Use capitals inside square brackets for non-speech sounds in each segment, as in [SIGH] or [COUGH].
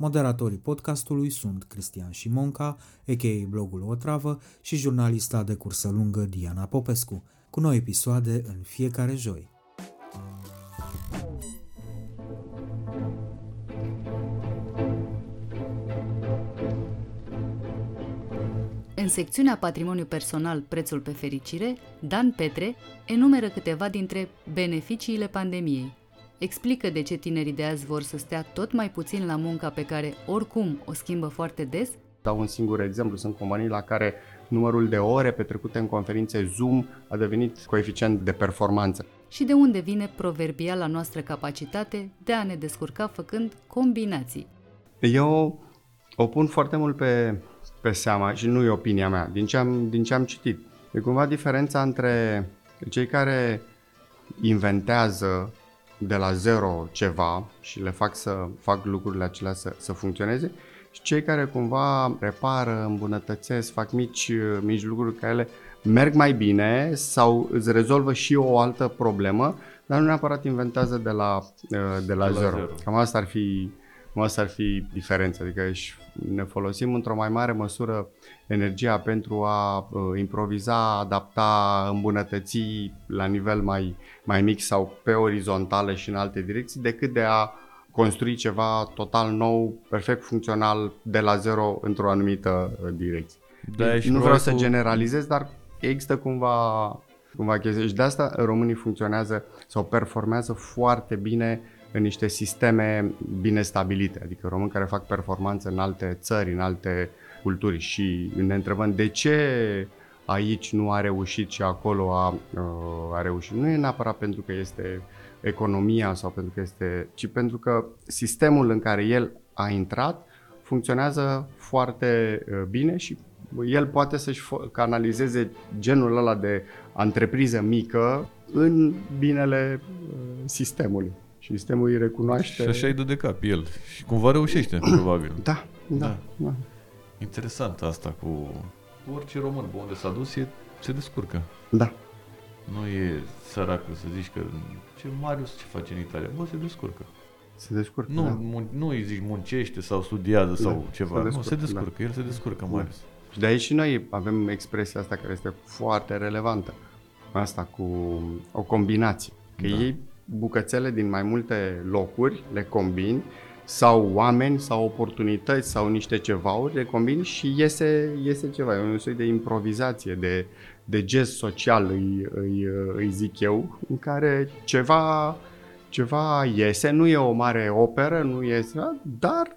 Moderatorii podcastului sunt Cristian Șimonca, a.k.a. blogul Otravă și jurnalista de cursă lungă Diana Popescu, cu noi episoade în fiecare joi. În secțiunea Patrimoniu personal Prețul pe fericire, Dan Petre enumeră câteva dintre beneficiile pandemiei. Explică de ce tinerii de azi vor să stea tot mai puțin la munca pe care oricum o schimbă foarte des. Dau un singur exemplu, sunt companii la care numărul de ore petrecute în conferințe Zoom a devenit coeficient de performanță. Și de unde vine proverbiala noastră capacitate de a ne descurca făcând combinații. Eu o pun foarte mult pe, pe seama și nu e opinia mea, din ce am, din ce am citit. E cumva diferența între cei care inventează de la zero ceva și le fac să fac lucrurile acelea să, să funcționeze și cei care cumva repară, îmbunătățesc, fac mici, mici lucruri care ele merg mai bine sau îți rezolvă și o altă problemă, dar nu neapărat inventează de la, de la, de zero. la zero. Cam asta ar fi asta ar fi diferența, adică ne folosim într-o mai mare măsură energia pentru a uh, improviza, adapta, îmbunătăți la nivel mai, mai mic sau pe orizontală și în alte direcții, decât de a construi ceva total nou, perfect funcțional, de la zero într-o anumită uh, direcție. Da, nu vreau să generalizez, dar există cumva, cumva chestii. Și de asta românii funcționează sau performează foarte bine în niște sisteme bine stabilite, adică români care fac performanță în alte țări, în alte culturi și ne întrebăm de ce aici nu a reușit și acolo a, uh, a reușit. Nu e neapărat pentru că este economia sau pentru că este, ci pentru că sistemul în care el a intrat funcționează foarte uh, bine și el poate să-și canalizeze genul ăla de antrepriză mică în binele uh, sistemului. Și sistemul îi recunoaște. Și așa îi dă de cap el. Și cumva reușește, [CLEARS THROAT] probabil. Da, da, da. da. Interesant asta cu orice român pe unde s-a dus, e, se descurcă. Da. Nu e săracul să zici că ce Marius ce face în Italia? Bă, se descurcă. Se descurcă, Nu, da. mun- nu îi zici muncește sau studiază da, sau ceva. Se descurcă, nu, se descurcă. Da. El se descurcă, da. Marius. Și de aici și noi avem expresia asta care este foarte relevantă. Asta cu o combinație. Că da. ei bucățele din mai multe locuri, le combini, sau oameni, sau oportunități, sau niște cevauri, le combini și iese, iese ceva. E un soi de improvizație, de, de gest social, îi, îi, îi zic eu, în care ceva, ceva iese, nu e o mare operă, nu iese, dar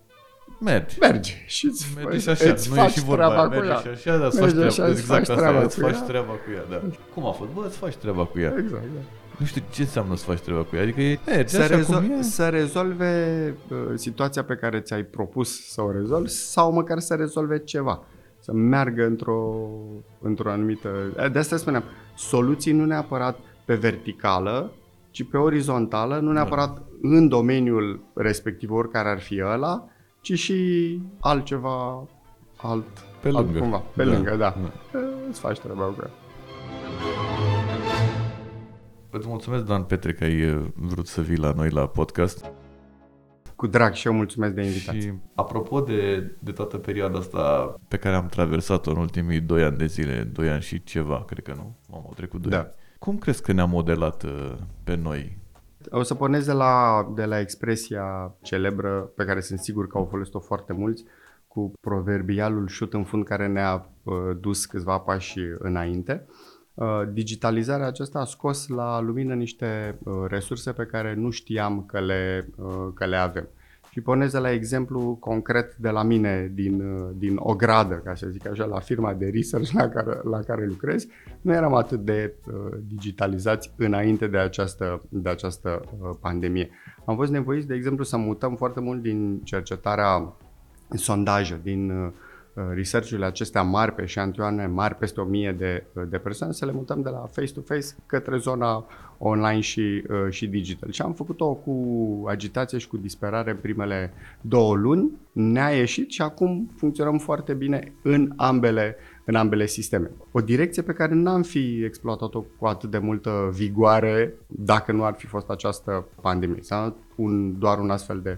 mergi. Mergi și îți, mergi și așa, îți nu faci e și vorba, treaba mergi cu ea. și așa, dar îți Mergi faci așa, treaba, îți exact faci asta, treaba îți cu faci ea. treaba cu ea, da. Cum a fost? Bă, îți faci treaba cu ea. Exact, da. Nu știu ce înseamnă să faci treaba cu ea. Adică e, mergi să, așa rezol- cum e. să rezolve uh, situația pe care ți-ai propus să o rezolvi sau măcar să rezolve ceva. Să meargă într-o, într-o anumită... De asta spuneam, soluții nu neapărat pe verticală, ci pe orizontală, nu neapărat da. în domeniul respectiv, oricare ar fi ăla, ci și altceva, alt, Pe lângă. altcumva. Pe Da, lângă, da. da. da. Îți faci treaba cu ea. Îți mulțumesc, Dan Petre, că ai uh, vrut să vii la noi la podcast. Cu drag și eu mulțumesc de invitație. Și apropo de, de toată perioada asta pe care am traversat-o în ultimii 2 ani de zile, 2 ani și ceva, cred că nu, am au trecut 2 Da. ani. Cum crezi că ne-a modelat uh, pe noi? O să pornesc de la, de la expresia celebră pe care sunt sigur că au folosit-o foarte mulți, cu proverbialul șut în fund care ne-a uh, dus câțiva pași înainte. Digitalizarea aceasta a scos la lumină niște resurse pe care nu știam că le, că le avem. Și poneze la exemplu concret de la mine din, din o gradă, ca să zic așa, la firma de research la care, la care lucrez, nu eram atât de uh, digitalizați înainte de această, de această uh, pandemie. Am fost nevoiți, de exemplu, să mutăm foarte mult din cercetarea sondaje, din uh, Uh, research-urile acestea mari pe șantioane mari, peste 1000 de, uh, de persoane, să le mutăm de la face-to-face către zona online și, uh, și digital. Și am făcut-o cu agitație și cu disperare în primele două luni, ne-a ieșit și acum funcționăm foarte bine în ambele, în ambele sisteme. O direcție pe care n-am fi exploatat-o cu atât de multă vigoare dacă nu ar fi fost această pandemie. Sau un, doar un astfel de,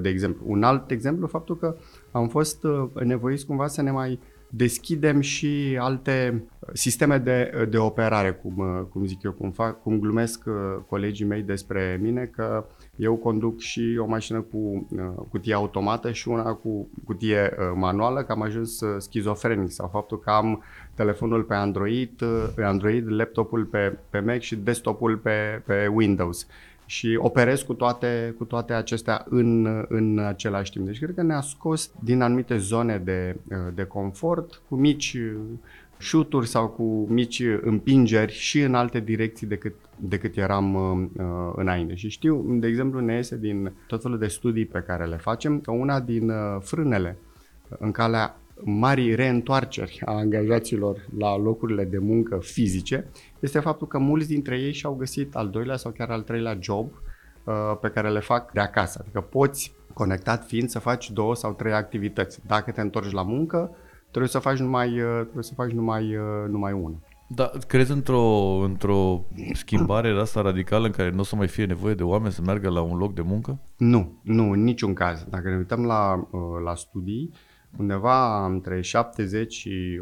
de exemplu. Un alt exemplu, faptul că am fost uh, nevoiți cumva să ne mai deschidem și alte sisteme de, de operare, cum, uh, cum zic eu, cum, fac, cum glumesc uh, colegii mei despre mine, că eu conduc și o mașină cu cutie automată și una cu cutie manuală, că am ajuns schizofrenic sau faptul că am telefonul pe Android, Android laptopul pe, pe Mac și desktopul pe, pe Windows și operez cu toate, cu toate acestea în, în același timp. Deci cred că ne-a scos din anumite zone de, de confort cu mici șuturi sau cu mici împingeri și în alte direcții decât, decât eram uh, înainte. Și știu, de exemplu, ne iese din tot felul de studii pe care le facem că una din uh, frânele în calea mari reîntoarceri a angajaților la locurile de muncă fizice este faptul că mulți dintre ei și-au găsit al doilea sau chiar al treilea job uh, pe care le fac de acasă. Adică poți, conectat fiind, să faci două sau trei activități. Dacă te întorci la muncă, trebuie să faci numai, uh, trebuie să faci numai, uh, numai una. Da, crezi într-o, într-o schimbare de asta radicală în care nu o să mai fie nevoie de oameni să meargă la un loc de muncă? Nu, nu, în niciun caz. Dacă ne uităm la, la studii, undeva între 70 și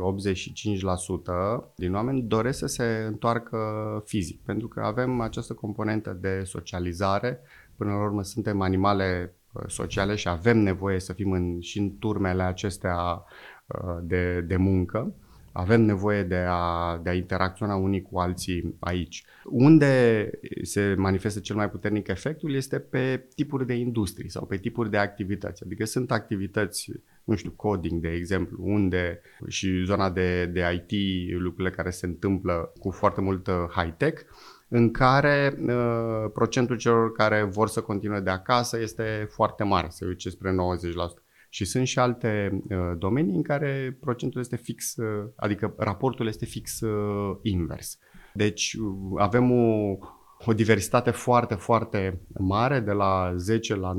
85% din oameni doresc să se întoarcă fizic, pentru că avem această componentă de socializare. Până la urmă suntem animale uh, sociale și avem nevoie să fim în, și în turmele acestea uh, de, de muncă. Avem nevoie de a, de a interacționa unii cu alții aici. Unde se manifestă cel mai puternic efectul este pe tipuri de industrie sau pe tipuri de activități. Adică sunt activități nu știu, coding, de exemplu, unde și zona de, de IT, lucrurile care se întâmplă cu foarte mult high-tech, în care uh, procentul celor care vor să continue de acasă este foarte mare, se duce spre 90%. Și sunt și alte uh, domenii în care procentul este fix, uh, adică raportul este fix uh, invers. Deci uh, avem o, o diversitate foarte, foarte mare, de la 10 la 90%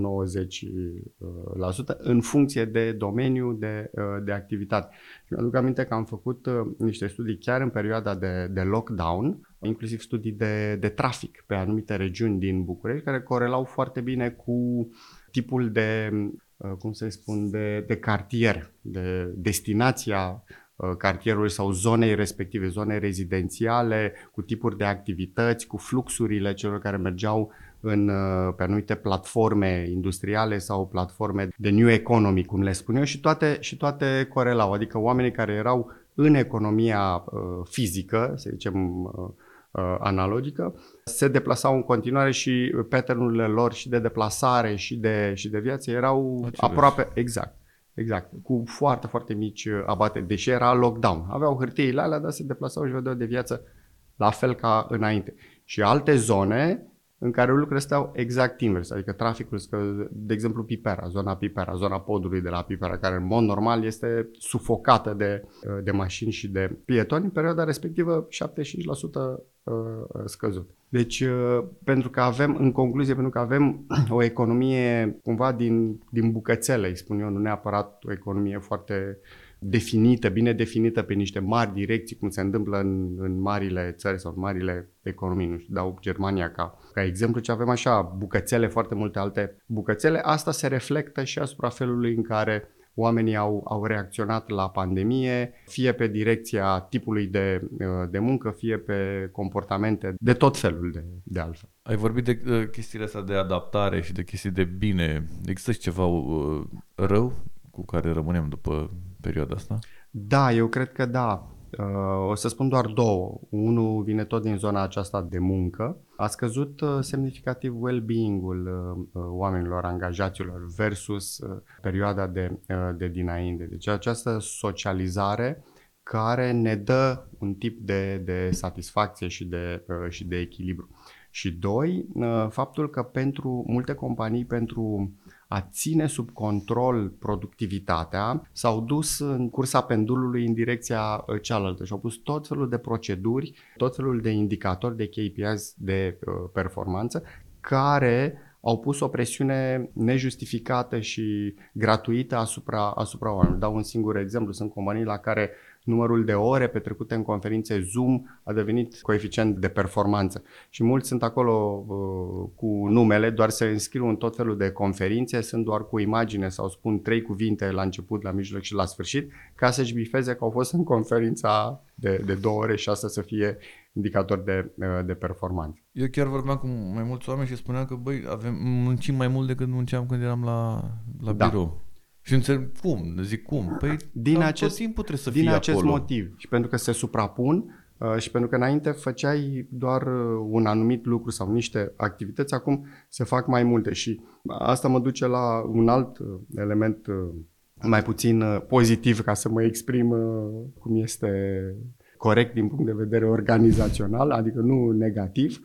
în funcție de domeniu de, de activitate. Și mi-aduc aminte că am făcut niște studii chiar în perioada de, de lockdown, inclusiv studii de, de trafic pe anumite regiuni din București, care corelau foarte bine cu tipul de, cum să spun, de, de cartier, de destinația Uh, cartierului sau zonei respective, zone rezidențiale, cu tipuri de activități, cu fluxurile celor care mergeau în, uh, pe anumite platforme industriale sau platforme de new economy, cum le spun eu, și toate, și toate corelau. Adică oamenii care erau în economia uh, fizică, să zicem uh, uh, analogică, se deplasau în continuare și pattern lor și de deplasare și de, și de viață erau Același. aproape exact. Exact, cu foarte, foarte mici uh, abate, deși era lockdown. Aveau hârtiile alea, dar se deplasau și vedeau de viață la fel ca înainte. Și alte zone în care lucrurile stau exact invers, adică traficul, de exemplu Pipera, zona Pipera, zona podului de la Pipera, care în mod normal este sufocată de, de mașini și de pietoni, în perioada respectivă 75% uh, scăzut. Deci, uh, pentru că avem, în concluzie, pentru că avem [CLEARS THROAT] o economie cumva din, din bucățele, îi spun eu, nu neapărat o economie foarte definită, bine definită pe niște mari direcții, cum se întâmplă în, în marile țări sau în marile economii, nu știu, dau Germania ca, ca exemplu, ce avem așa bucățele, foarte multe alte bucățele, asta se reflectă și asupra felului în care oamenii au, au reacționat la pandemie, fie pe direcția tipului de, de muncă, fie pe comportamente de tot felul de, de altfel. Ai vorbit de uh, chestiile astea de adaptare și de chestii de bine. Există și ceva uh, rău cu care rămânem după perioada asta? Da, eu cred că da. O să spun doar două. Unul vine tot din zona aceasta de muncă. A scăzut semnificativ well-being-ul oamenilor, angajaților versus perioada de, de dinainte. Deci această socializare care ne dă un tip de, de satisfacție și de, și de echilibru. Și doi, faptul că pentru multe companii, pentru a ține sub control productivitatea, s-au dus în cursa pendulului în direcția uh, cealaltă și au pus tot felul de proceduri, tot felul de indicatori, de KPIs de uh, performanță, care au pus o presiune nejustificată și gratuită asupra, asupra oamenilor. Dau un singur exemplu. Sunt companii la care numărul de ore petrecute în conferințe Zoom a devenit coeficient de performanță. Și mulți sunt acolo uh, cu numele, doar se înscriu în tot felul de conferințe, sunt doar cu imagine sau spun trei cuvinte la început, la mijloc și la sfârșit, ca să-și bifeze că au fost în conferința de, de două ore și asta să fie indicator de, uh, de performanță. Eu chiar vorbeam cu mai mulți oameni și spuneam că, băi, avem, muncim mai mult decât munceam când eram la, la da. birou. Și înțeleg cum, zic cum. Păi din acest, tot timpul trebuie să din fie acest acolo. motiv și pentru că se suprapun uh, și pentru că înainte făceai doar uh, un anumit lucru sau niște activități, acum se fac mai multe și asta mă duce la un alt uh, element mai puțin pozitiv ca să mă exprim cum este corect din punct de vedere organizațional, adică nu negativ.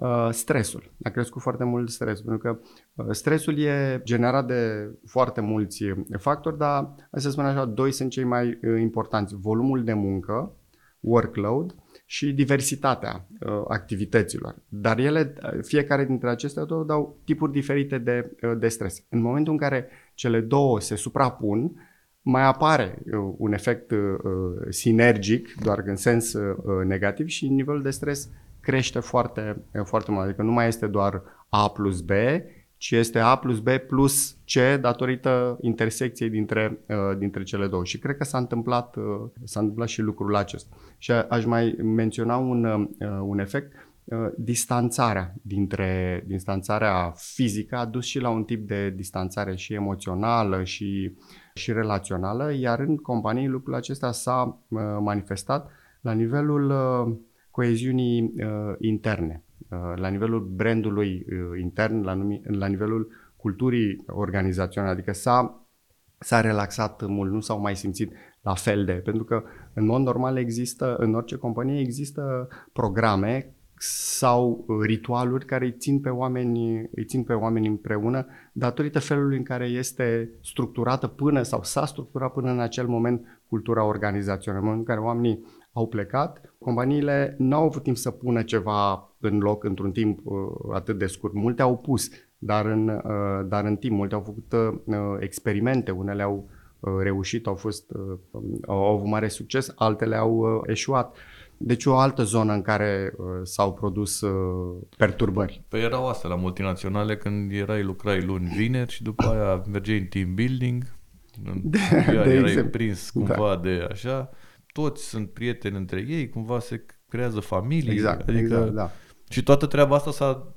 Uh, stresul. A crescut foarte mult stresul, pentru că uh, stresul e generat de foarte mulți factori, dar, să spun așa, doi sunt cei mai uh, importanți. Volumul de muncă, workload, și diversitatea uh, activităților. Dar ele, fiecare dintre acestea două, dau tipuri diferite de, uh, de stres. În momentul în care cele două se suprapun, mai apare uh, un efect uh, sinergic, doar în sens uh, negativ și nivelul de stres crește foarte, foarte mult. Adică nu mai este doar A plus B, ci este A plus B plus C datorită intersecției dintre, uh, dintre cele două. Și cred că s-a întâmplat, uh, s-a întâmplat și lucrul acesta. Și aș mai menționa un, uh, un efect, distanțarea dintre distanțarea fizică a dus și la un tip de distanțare și emoțională și, și relațională, iar în companii lucrul acesta s-a manifestat la nivelul coeziunii uh, interne, uh, la nivelul brandului uh, intern, la, numi, la nivelul culturii organizaționale, adică s-a, s-a relaxat mult, nu s-au mai simțit la fel de, pentru că în mod normal există, în orice companie există programe sau ritualuri care îi țin pe oameni, îi țin pe oameni împreună datorită felului în care este structurată până sau s-a structurat până în acel moment cultura organizațională, în momentul în care oamenii au plecat, companiile nu au avut timp să pună ceva în loc într-un timp uh, atât de scurt. Multe au pus, dar în, uh, dar în timp. Multe au făcut uh, experimente, unele au uh, reușit, au, fost, uh, au avut mare succes, altele au uh, eșuat. Deci o altă zonă în care uh, s-au produs uh, perturbări. Păi erau astea la multinaționale când erai, lucrai luni, vineri și după aia mergeai în team building, [LAUGHS] de, de erai exemplu. prins cumva da. de așa toți sunt prieteni între ei, cumva se creează familii. Exact, adică... exact, da. Și toată treaba asta s-a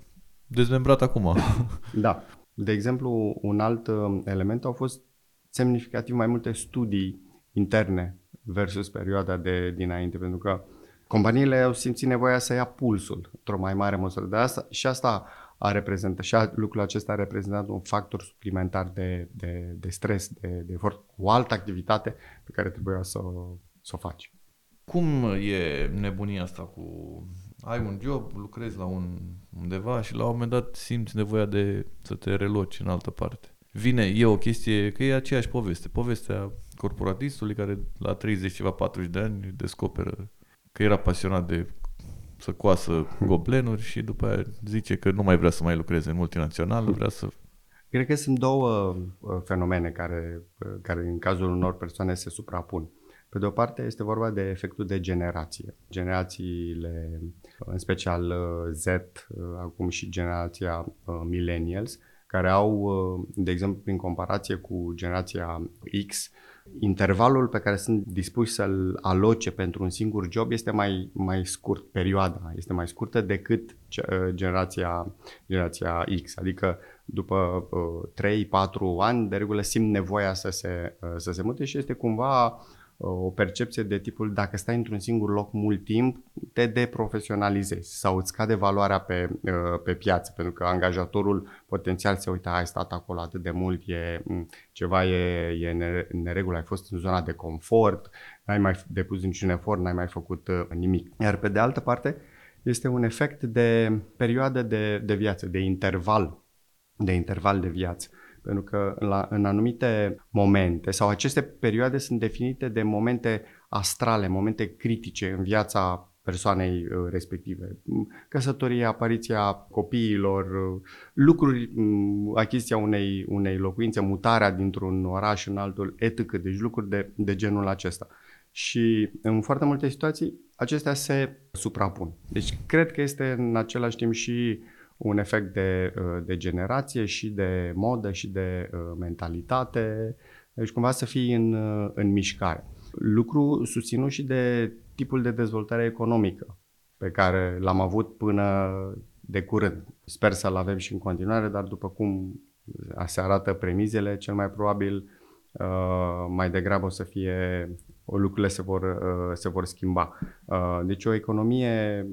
dezmembrat acum. [LAUGHS] da. De exemplu, un alt uh, element au fost semnificativ mai multe studii interne versus perioada de dinainte, pentru că companiile au simțit nevoia să ia pulsul într-o mai mare măsură. De asta, și asta a reprezentat, și lucrul acesta a reprezentat un factor suplimentar de, de, de stres, de, de efort, o altă activitate pe care trebuia să să o faci. Cum e nebunia asta cu ai un job, lucrezi la un undeva și la un moment dat simți nevoia de să te reloci în altă parte. Vine, e o chestie, că e aceeași poveste. Povestea corporatistului care la 30 ceva 40 de ani descoperă că era pasionat de să coasă goblenuri și după aia zice că nu mai vrea să mai lucreze în multinațional, vrea să... Cred că sunt două uh, fenomene care, uh, care în cazul unor persoane se suprapun. Pe de o parte este vorba de efectul de generație. Generațiile, în special uh, Z, uh, acum și generația uh, millennials, care au, de exemplu, prin comparație cu generația X, intervalul pe care sunt dispuși să-l aloce pentru un singur job este mai, mai scurt, perioada este mai scurtă decât generația, generația X. Adică după uh, 3-4 ani, de regulă simt nevoia să se, uh, să se mute și este cumva o percepție de tipul dacă stai într-un singur loc mult timp, te deprofesionalizezi sau îți scade valoarea pe, pe piață, pentru că angajatorul potențial se uită, ai stat acolo atât de mult, e, ceva e, e neregulă, ai fost în zona de confort, n-ai mai depus niciun efort, n-ai mai făcut nimic. Iar pe de altă parte, este un efect de perioadă de, de viață, de interval, de interval de viață. Pentru că la, în anumite momente, sau aceste perioade sunt definite de momente astrale, momente critice în viața persoanei uh, respective. Căsătoria, apariția copiilor, uh, lucruri, mm, achiziția unei, unei locuințe, mutarea dintr-un oraș în altul, etc. Deci lucruri de, de genul acesta. Și în foarte multe situații acestea se suprapun. Deci cred că este în același timp și un efect de, uh, de generație și de modă și de uh, mentalitate, deci cumva să fii în, uh, în mișcare. Lucru susținut și de tipul de dezvoltare economică pe care l-am avut până de curând. Sper să-l avem și în continuare, dar după cum se arată premizele, cel mai probabil mai degrabă o să fie lucrurile se vor, uh, se vor schimba. Uh, deci o economie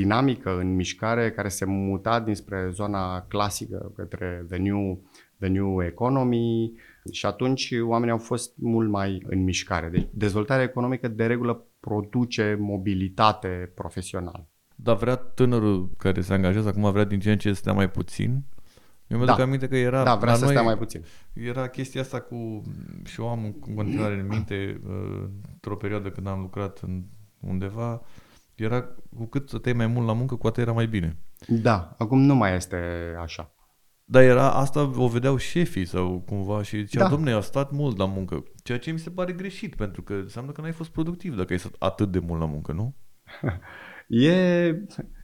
dinamică, în mișcare, care se muta dinspre zona clasică către the new, the new economy și atunci oamenii au fost mult mai în mișcare. Deci dezvoltarea economică de regulă produce mobilitate profesională. Dar vrea tânărul care se angajează acum, vrea din ce în ce să mai puțin eu mi-aduc da. aminte că era... Da, vrea să noi, stea mai puțin. Era chestia asta cu... Și o am în continuare în minte, uh, într-o perioadă când am lucrat în undeva, era cu cât stăteai mai mult la muncă, cu atât era mai bine. Da, acum nu mai este așa. Dar era, asta o vedeau șefii sau cumva și zicea, da. domne, a stat mult la muncă. Ceea ce mi se pare greșit, pentru că înseamnă că n-ai fost productiv dacă ai stat atât de mult la muncă, nu? [LAUGHS] e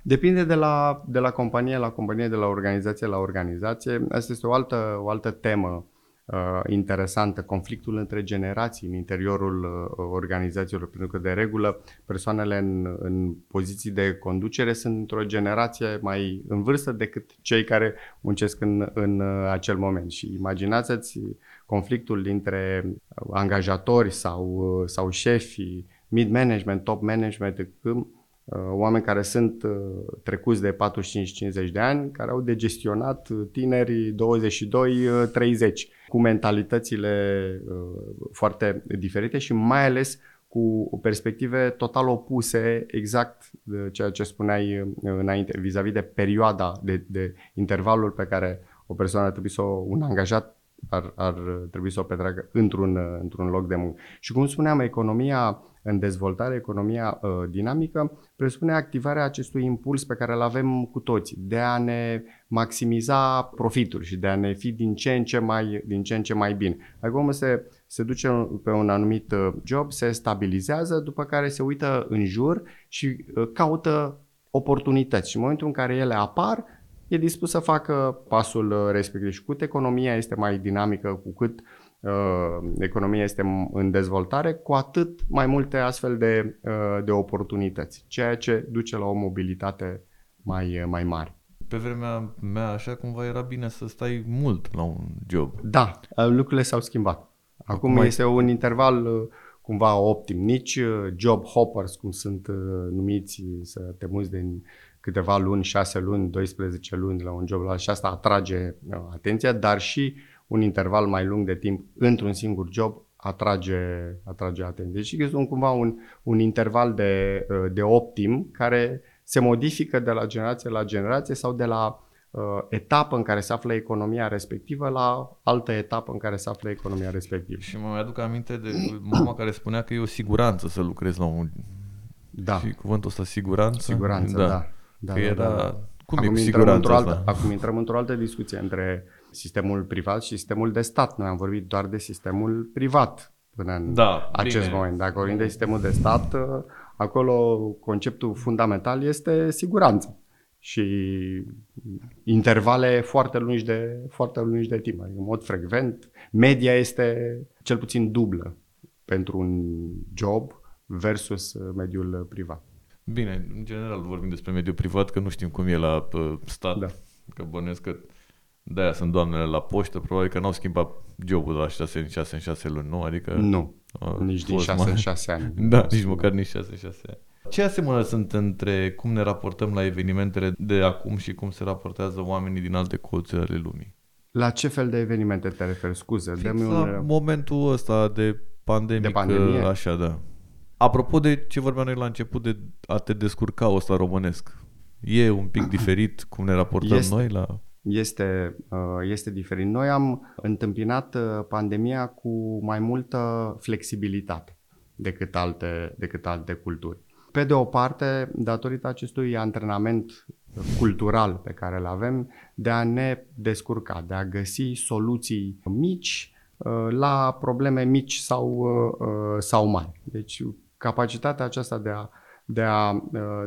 Depinde de la, de la companie la companie, de la organizație la organizație. Asta este o altă, o altă temă uh, interesantă, conflictul între generații în interiorul uh, organizațiilor, pentru că de regulă persoanele în, în poziții de conducere sunt într-o generație mai în vârstă decât cei care muncesc în, în uh, acel moment. Și imaginați-ți conflictul dintre angajatori sau, uh, sau șefi, mid-management, top management, când Uh, oameni care sunt uh, trecuți de 45-50 de ani, care au de gestionat uh, tineri 22-30, cu mentalitățile foarte diferite și mai ales cu perspective total opuse exact de ceea ce spuneai înainte, vis-a-vis de perioada, de, de intervalul pe care o persoană ar trebui să o, un angajat ar, ar trebui să o petreacă într-un, într-un loc de muncă. Și cum spuneam, economia în dezvoltare, economia uh, dinamică, presupune activarea acestui impuls pe care îl avem cu toții, de a ne maximiza profitul și de a ne fi din ce în ce mai, din ce în ce mai bine. Acum se, se duce pe un anumit uh, job, se stabilizează, după care se uită în jur și uh, caută oportunități. Și în momentul în care ele apar, e dispus să facă pasul uh, respectiv. Și cât economia este mai dinamică, cu cât uh, uh, economia este în dezvoltare, cu atât mai multe astfel de, uh, de oportunități, ceea ce duce la o mobilitate mai, mai mare. Pe vremea mea, așa cumva era bine să stai mult la un job. Da, uh, lucrurile s-au schimbat. Acum mai... este un interval uh, cumva optim. Nici uh, job hoppers, cum sunt numiți, să te muți de câteva luni, 6 luni, 12 luni la un job la și asta atrage atenția, dar și uh, un interval mai lung de timp într-un singur job atrage, atrage atenție. Deci este un, cumva un, un interval de, uh, de optim care se modifică de la generație la generație sau de la uh, etapă în care se află economia respectivă la altă etapă în care se află economia respectivă. Și mă aduc aminte de mama care spunea că e o siguranță să lucrezi la un... Da. Și cuvântul ăsta siguranță? Siguranță, da. da. da că da, era... Da, da. Cum acum e intrăm într-o altă, Acum intrăm într-o altă discuție între sistemul privat și sistemul de stat. Noi am vorbit doar de sistemul privat până în da, acest bine. moment. Dacă vorbim de sistemul de stat, acolo conceptul fundamental este siguranța și intervale foarte lungi de, foarte lungi de timp, adică în mod frecvent. Media este cel puțin dublă pentru un job versus mediul privat. Bine, în general vorbim despre mediul privat, că nu știm cum e la stat, da. că bănuiesc că de-aia sunt doamnele la poștă, probabil că n-au schimbat jobul de la 6 în 6 în 6 luni, nu? Adică nu. a Nici din fost 6 mai- în 6 ani. [LAUGHS] Da, nici măcar nici 6 6 ani. Ce asemănări sunt între cum ne raportăm la evenimentele de acum și cum se raportează oamenii din alte colțuri ale lumii? La ce fel de evenimente te referi? Scuze, Fix dă-mi la un... momentul ăsta de pandemic, De pandemie? așa, da. Apropo de ce vorbeam noi la început de a te descurca ăsta românesc, e un pic [CLEARS THROAT] diferit cum ne raportăm Este. noi la... Este, uh, este diferit. Noi am întâmpinat uh, pandemia cu mai multă flexibilitate decât alte, decât alte culturi. Pe de o parte, datorită acestui antrenament cultural pe care îl avem, de a ne descurca, de a găsi soluții mici uh, la probleme mici sau, uh, uh, sau mari. Deci capacitatea aceasta de a, de a uh,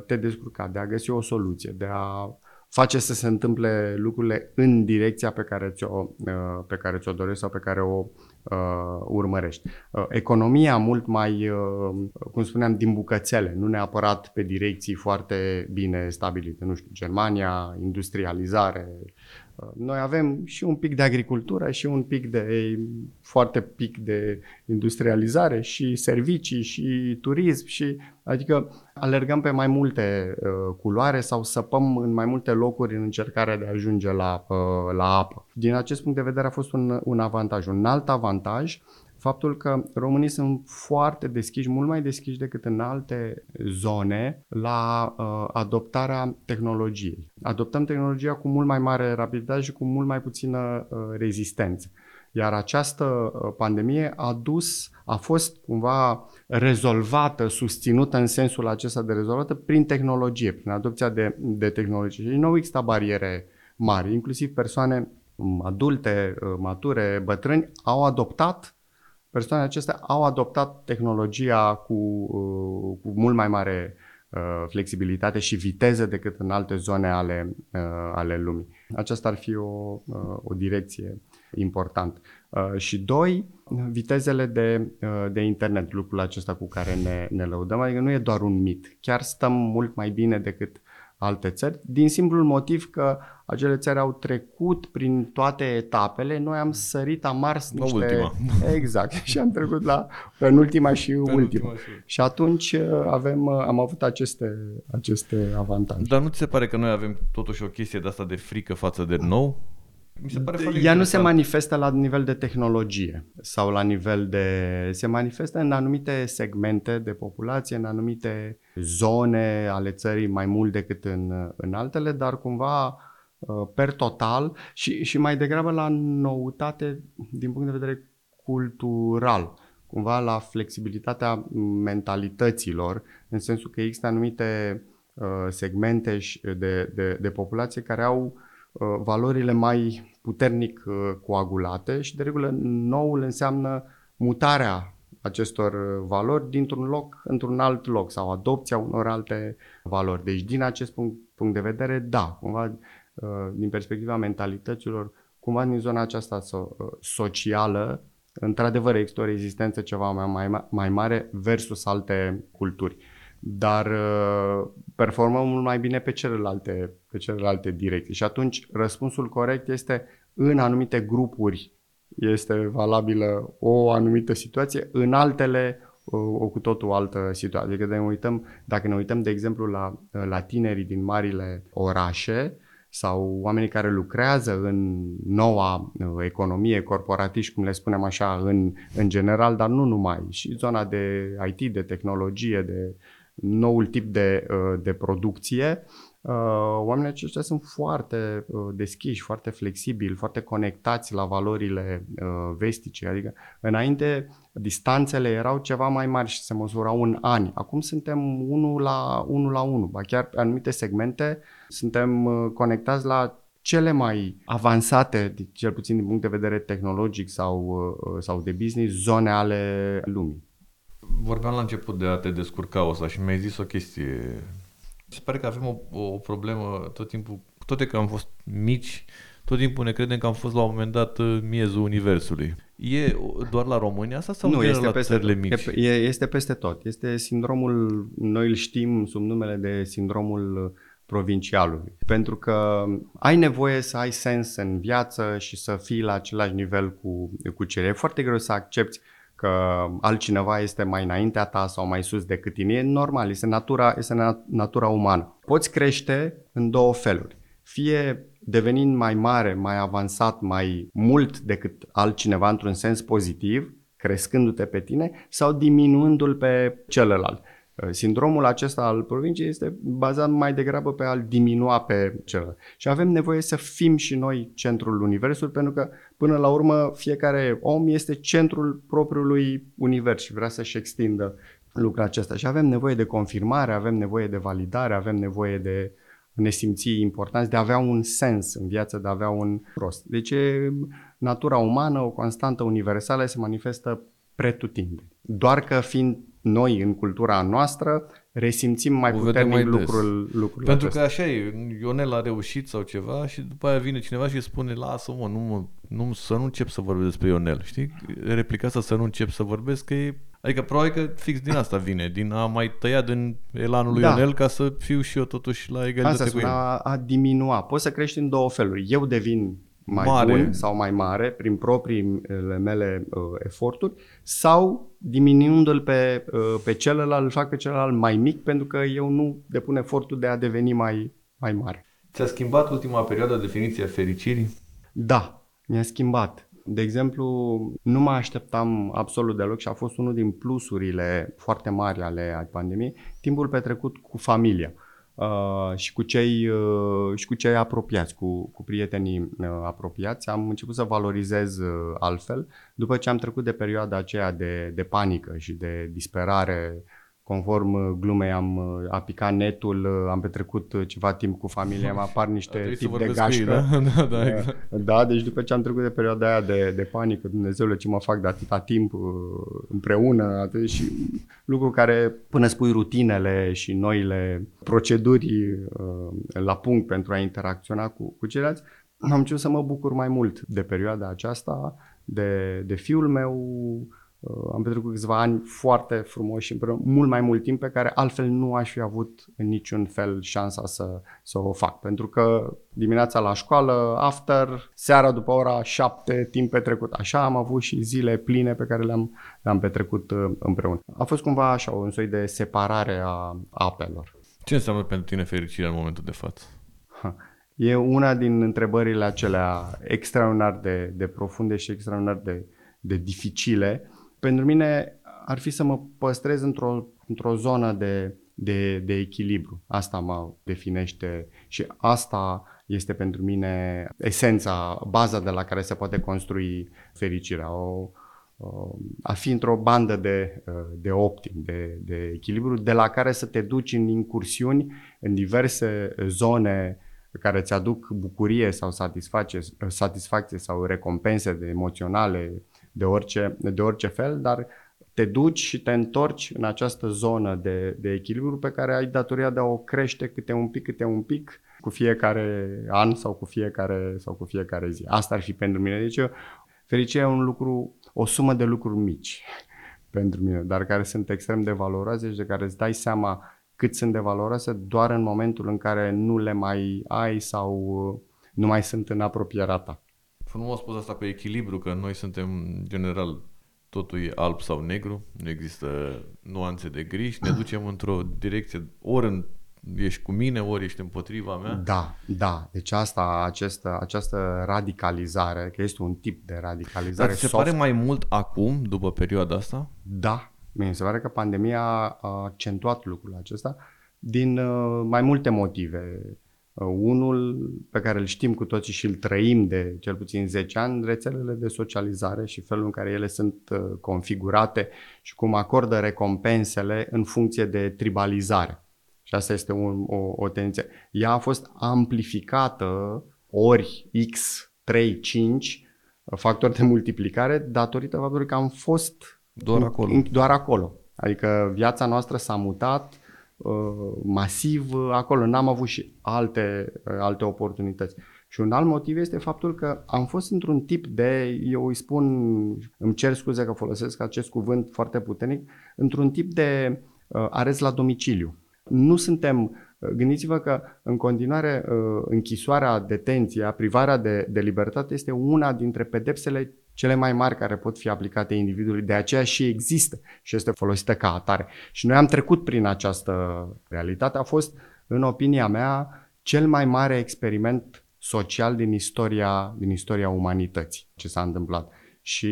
te descurca, de a găsi o soluție, de a face să se întâmple lucrurile în direcția pe care ți-o, uh, pe care ți-o dorești sau pe care o uh, urmărești. Uh, economia mult mai, uh, cum spuneam, din bucățele, nu neapărat pe direcții foarte bine stabilite. Nu știu, Germania, industrializare. Uh, Noi avem și un pic de agricultură și un pic de, foarte pic de industrializare și servicii și turism și adică alergăm pe mai multe uh, culoare sau săpăm în mai multe locuri în încercarea de a ajunge la, uh, la apă. Din acest punct de vedere a fost un, un avantaj. Un alt avantaj, faptul că românii sunt foarte deschiși, mult mai deschiși decât în alte zone, la uh, adoptarea tehnologiei. Adoptăm tehnologia cu mult mai mare rapiditate și cu mult mai puțină uh, rezistență. Iar această uh, pandemie a dus, a fost cumva rezolvată, susținută în sensul acesta de rezolvată prin tehnologie, prin adopția de, de tehnologie. Și nu există bariere mari, inclusiv persoane um, adulte, uh, mature, bătrâni, au adoptat persoanele acestea au adoptat tehnologia cu, uh, cu mult mai mare uh, flexibilitate și viteză decât în alte zone ale, uh, ale lumii. Aceasta ar fi o, uh, o direcție importantă. Uh, și doi, vitezele de, uh, de internet, lucrul acesta cu care ne, ne lăudăm, adică nu e doar un mit. Chiar stăm mult mai bine decât alte țări, din simplul motiv că acele țări au trecut prin toate etapele, noi am sărit, am mars La niște... ultima. [LAUGHS] Exact, și am trecut la penultima și ultima. ultima și- Și atunci uh, avem, uh, am avut aceste, aceste avantaje. Dar nu ți se pare că noi avem totuși o chestie de asta de frică față de nou? Mi se pare foarte Ea nu se interesant. manifestă la nivel de tehnologie sau la nivel de... Se manifestă în anumite segmente de populație, în anumite zone ale țării mai mult decât în, în altele, dar cumva uh, per total și, și mai degrabă la noutate din punct de vedere cultural, cumva la flexibilitatea mentalităților, în sensul că există anumite uh, segmente și- de, de, de populație care au uh, valorile mai puternic uh, coagulate și de regulă noul înseamnă mutarea acestor uh, valori dintr-un loc într-un alt loc sau adopția unor alte valori. Deci din acest punct, punct de vedere, da, cumva uh, din perspectiva mentalităților, cumva din zona aceasta so- uh, socială, într-adevăr există o rezistență ceva mai, mai, ma- mai mare versus alte culturi. Dar uh, performăm mult mai bine pe celelalte, pe celelalte direcții. Și atunci răspunsul corect este în anumite grupuri este valabilă o anumită situație, în altele o, o cu totul altă situație. Adică ne uităm, dacă ne uităm, de exemplu, la, la tinerii din marile orașe sau oamenii care lucrează în noua uh, economie, corporatiști, cum le spunem așa, în, în general, dar nu numai, și zona de IT, de tehnologie, de noul tip de, uh, de producție, Uh, oamenii aceștia sunt foarte uh, deschiși, foarte flexibili, foarte conectați la valorile uh, vestice. Adică, înainte, distanțele erau ceva mai mari și se măsurau în ani. Acum suntem unul la unul la unul. Ba chiar pe anumite segmente suntem uh, conectați la cele mai avansate, cel puțin din punct de vedere tehnologic sau, uh, sau de business, zone ale lumii. Vorbeam la început de a te descurca ăsta și mi-ai zis o chestie. Mi se pare că avem o, o problemă tot timpul, toate că am fost mici, tot timpul ne credem că am fost la un moment dat uh, miezul universului. E doar la România asta sau nu, în general este la peste țările tot. mici? E, este peste tot. Este sindromul, noi îl știm sub numele de sindromul provincialului. Pentru că ai nevoie să ai sens în viață și să fii la același nivel cu, cu cele. E foarte greu să accepti că altcineva este mai înaintea ta sau mai sus decât tine. E normal, este natura, este natura umană. Poți crește în două feluri. Fie devenind mai mare, mai avansat, mai mult decât altcineva într-un sens pozitiv, crescându-te pe tine, sau diminuându-l pe celălalt. Uh, sindromul acesta al provinciei este bazat mai degrabă pe a-l diminua pe celălalt. Și avem nevoie să fim și noi centrul universului, pentru că, până la urmă, fiecare om este centrul propriului univers și vrea să-și extindă lucrul acesta. Și avem nevoie de confirmare, avem nevoie de validare, avem nevoie de ne simți importanți, de a avea un sens în viață, de a avea un rost. Deci natura umană, o constantă universală, se manifestă pretutinde. Doar că fiind noi în cultura noastră resimțim mai o puternic mai lucrul, lucrul Pentru acesta. că așa e, Ionel a reușit sau ceva și după aia vine cineva și spune lasă-mă, nu, mă, nu, să nu încep să vorbesc despre Ionel, știi? Replica asta să nu încep să vorbesc că e Adică probabil că fix din asta vine, din a mai tăia din elanul lui da. Ionel ca să fiu și eu totuși la egalitate asta cu el. A, a diminua. Poți să crești în două feluri. Eu devin mai mare. bun sau mai mare prin propriile mele uh, eforturi sau diminuându-l pe, uh, pe celălalt, îl fac pe celălalt mai mic pentru că eu nu depun efortul de a deveni mai, mai mare. Ți-a schimbat ultima perioadă definiția fericirii? Da, mi-a schimbat. De exemplu, nu mă așteptam absolut deloc și a fost unul din plusurile foarte mari ale pandemiei, timpul petrecut cu familia. Uh, și, cu cei, uh, și cu cei apropiați, cu, cu prietenii uh, apropiați. Am început să valorizez uh, altfel după ce am trecut de perioada aceea de, de panică și de disperare conform uh, glumei am uh, apicat netul, uh, am petrecut ceva timp cu familia, mă apar [LAUGHS] niște tip de gașcă. Ei, da? [LAUGHS] da, da, exact. da, deci după ce am trecut de perioada aia de, de panică, Dumnezeule ce mă fac de atâta timp împreună, atât și lucru care până spui rutinele și noile proceduri la punct pentru a interacționa cu, cu ceilalți, am început să mă bucur mai mult de perioada aceasta, de, de fiul meu, Uh, am petrecut câțiva ani foarte frumoși împreună, mult mai mult timp pe care altfel nu aș fi avut în niciun fel șansa să, să o fac. Pentru că dimineața la școală, after, seara după ora 7, timp petrecut. Așa am avut și zile pline pe care le-am, le-am petrecut uh, împreună. A fost cumva așa, un soi de separare a apelor. Ce înseamnă pentru tine fericirea în momentul de față? [LAUGHS] E una din întrebările acelea extraordinar de, de profunde și extraordinar de, de dificile pentru mine ar fi să mă păstrez într-o, într-o zonă de, de, de echilibru. Asta mă definește și asta este pentru mine esența, baza de la care se poate construi fericirea. O, o, a fi într-o bandă de, de optim, de, de echilibru, de la care să te duci în incursiuni în diverse zone care îți aduc bucurie sau satisfacție, satisfacție sau recompense de emoționale, de orice, de orice fel, dar te duci și te întorci în această zonă de, de echilibru pe care ai datoria de a o crește câte un pic, câte un pic, cu fiecare an sau cu fiecare, sau cu fiecare zi. Asta ar fi pentru mine. Deci fericirea e un lucru, o sumă de lucruri mici [LAUGHS] pentru mine, dar care sunt extrem de valoroase și de care îți dai seama cât sunt de valoroase doar în momentul în care nu le mai ai sau nu mai sunt în apropierea ta frumos spus asta cu echilibru, că noi suntem, general, totul e alb sau negru, nu există nuanțe de gri și ne ducem într-o direcție, ori în, ești cu mine, ori ești împotriva mea. Da, da. Deci asta, această, această radicalizare, că este un tip de radicalizare Dar se soft. pare mai mult acum, după perioada asta? Da. Mi se pare că pandemia a accentuat lucrul acesta din uh, mai multe motive Uh, unul pe care îl știm cu toții și îl trăim de cel puțin 10 ani, rețelele de socializare și felul în care ele sunt uh, configurate și cum acordă recompensele în funcție de tribalizare. Și asta este un, o, o tendință. Ea a fost amplificată ori X, 3, 5 factori de multiplicare datorită faptului că am fost doar acolo. Doar acolo. Adică viața noastră s-a mutat Uh, masiv uh, acolo, n-am avut și alte, uh, alte oportunități. Și un alt motiv este faptul că am fost într-un tip de, eu îi spun, îmi cer scuze că folosesc acest cuvânt foarte puternic, într-un tip de uh, arest la domiciliu. Nu suntem, gândiți-vă că în continuare uh, închisoarea, detenția, privarea de, de libertate este una dintre pedepsele cele mai mari care pot fi aplicate individului, de aceea și există și este folosită ca atare. Și noi am trecut prin această realitate, a fost, în opinia mea, cel mai mare experiment social din istoria, din istoria umanității, ce s-a întâmplat. Și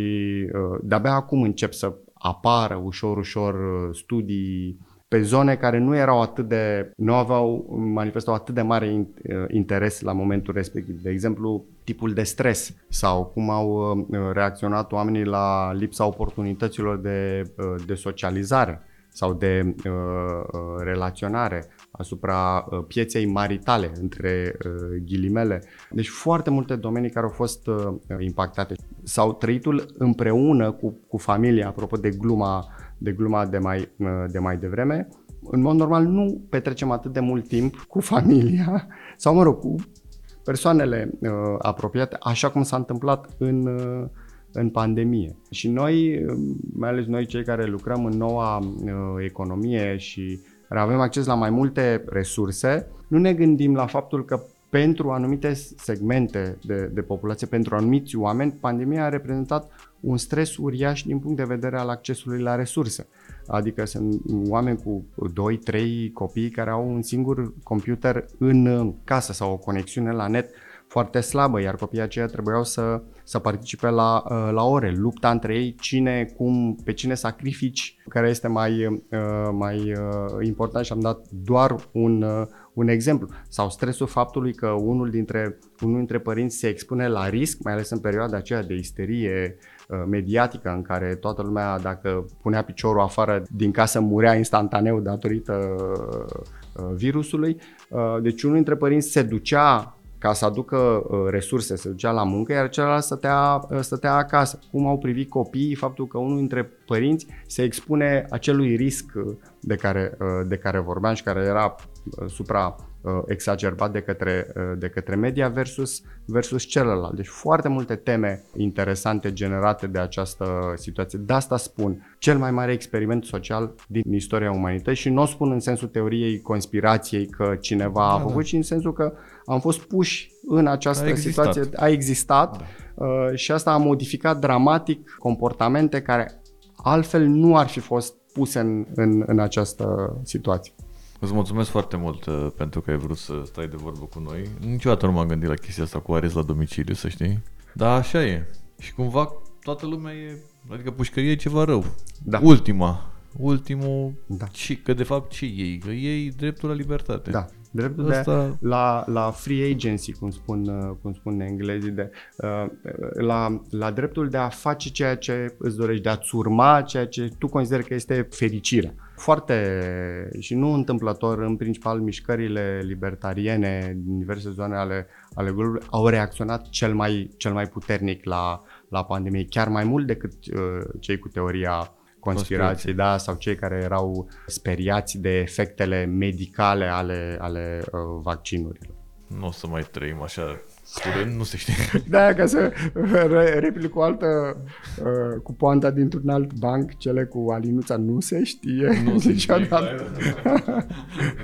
uh, de-abia acum încep să apară ușor, ușor uh, studii pe zone care nu erau atât de, nu aveau, manifestau atât de mare uh, interes la momentul respectiv. De exemplu, tipul de stres sau cum au reacționat oamenii la lipsa oportunităților de, de socializare sau de uh, relaționare asupra uh, pieței maritale, între uh, ghilimele. Deci foarte multe domenii care au fost uh, impactate. Sau trăitul împreună cu, cu familia, apropo de gluma de, gluma de, mai, de mai devreme. În mod normal nu petrecem atât de mult timp [LAUGHS] cu familia sau, mă rog, cu persoanele uh, apropiate, așa cum s-a întâmplat în, uh, în pandemie. Și noi, mai ales noi cei care lucrăm în noua uh, economie și care avem acces la mai multe resurse, nu ne gândim la faptul că pentru anumite segmente de, de populație, pentru anumiți oameni, pandemia a reprezentat un stres uriaș din punct de vedere al accesului la resurse. Adică sunt oameni cu 2-3 copii care au un singur computer în casă sau o conexiune la net foarte slabă, iar copiii aceia trebuiau să, să participe la, uh, la ore, lupta între ei, cine, cum, pe cine sacrifici, care este mai, uh, mai uh, important și am dat doar un, un exemplu. Sau stresul faptului că unul dintre, unul dintre părinți se expune la risc, mai ales în perioada aceea de isterie mediatică în care toată lumea, dacă punea piciorul afară din casă, murea instantaneu datorită virusului. Deci unul dintre părinți se ducea ca să aducă uh, resurse, să ducea la muncă, iar celălalt stătea, uh, stătea acasă. Cum au privit copiii faptul că unul dintre părinți se expune acelui risc uh, de care, de care vorbeam și care era supra exagerbat de către, de către media versus, versus celălalt. Deci foarte multe teme interesante generate de această situație. De asta spun, cel mai mare experiment social din istoria umanității și nu o spun în sensul teoriei conspirației că cineva a da, făcut, da. ci în sensul că am fost puși în această a situație, a existat da. uh, și asta a modificat dramatic comportamente care altfel nu ar fi fost puse în, în, în această situație. Îți mulțumesc foarte mult uh, pentru că ai vrut să stai de vorbă cu noi. Niciodată nu m-am gândit la chestia asta cu arest la domiciliu, să știi. Dar așa e. Și cumva toată lumea e... Adică pușcăria e ceva rău. Da. Ultima. Ultimul... Da. Și că de fapt ce ei? Că ei dreptul la libertate. Da. Dreptul Asta... de, la, la free agency, cum spun, uh, cum spun englezii, de, uh, la, la dreptul de a face ceea ce îți dorești, de a-ți urma ceea ce tu consideri că este fericirea. Foarte și nu întâmplător, în principal, mișcările libertariene din diverse zone ale, ale globului au reacționat cel mai, cel mai puternic la, la pandemie, chiar mai mult decât uh, cei cu teoria conspirații, da, sau cei care erau speriați de efectele medicale ale, ale uh, vaccinurilor. Nu o să mai trăim așa curând, nu se știe. [LAUGHS] Da, ca să replic cu altă, uh, cu poanta dintr-un alt banc, cele cu alinuța nu se știe nu se niciodată. [LAUGHS]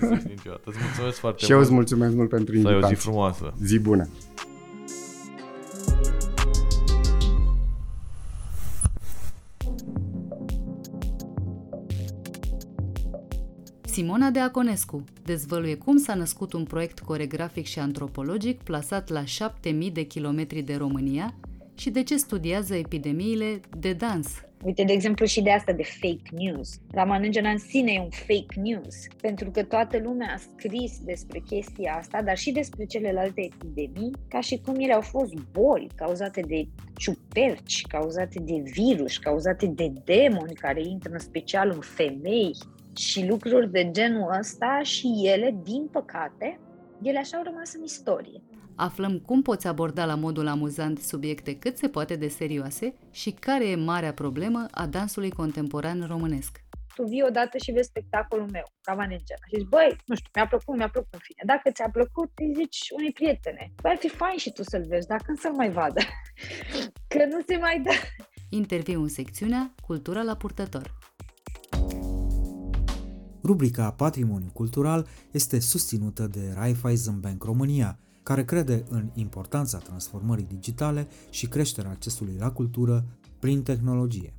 nu se știe niciodată. Îți mulțumesc foarte Și eu îți mulțumesc mult pentru invitație. Să ai o zi frumoasă. Zi bună. Simona Deaconescu dezvăluie cum s-a născut un proiect coregrafic și antropologic plasat la 7000 de kilometri de România și de ce studiază epidemiile de dans. Uite, de exemplu, și de asta de fake news. La Manângena în sine e un fake news, pentru că toată lumea a scris despre chestia asta, dar și despre celelalte epidemii, ca și cum ele au fost boli cauzate de ciuperci, cauzate de virus, cauzate de demoni care intră în special în femei și lucruri de genul ăsta și ele, din păcate, ele așa au rămas în istorie. Aflăm cum poți aborda la modul amuzant subiecte cât se poate de serioase și care e marea problemă a dansului contemporan românesc. Tu vii odată și vezi spectacolul meu, Cavanegena, și zici, băi, nu știu, mi-a plăcut, mi-a plăcut în fine. Dacă ți-a plăcut, îi zici unei prietene, băi, ar fi fain și tu să-l vezi, dacă când să-l mai vadă? [LAUGHS] Că nu se mai dă. Interviu în secțiunea Cultura la purtător. Rubrica Patrimoniu Cultural este susținută de Raiffeisen Bank România, care crede în importanța transformării digitale și creșterea accesului la cultură prin tehnologie.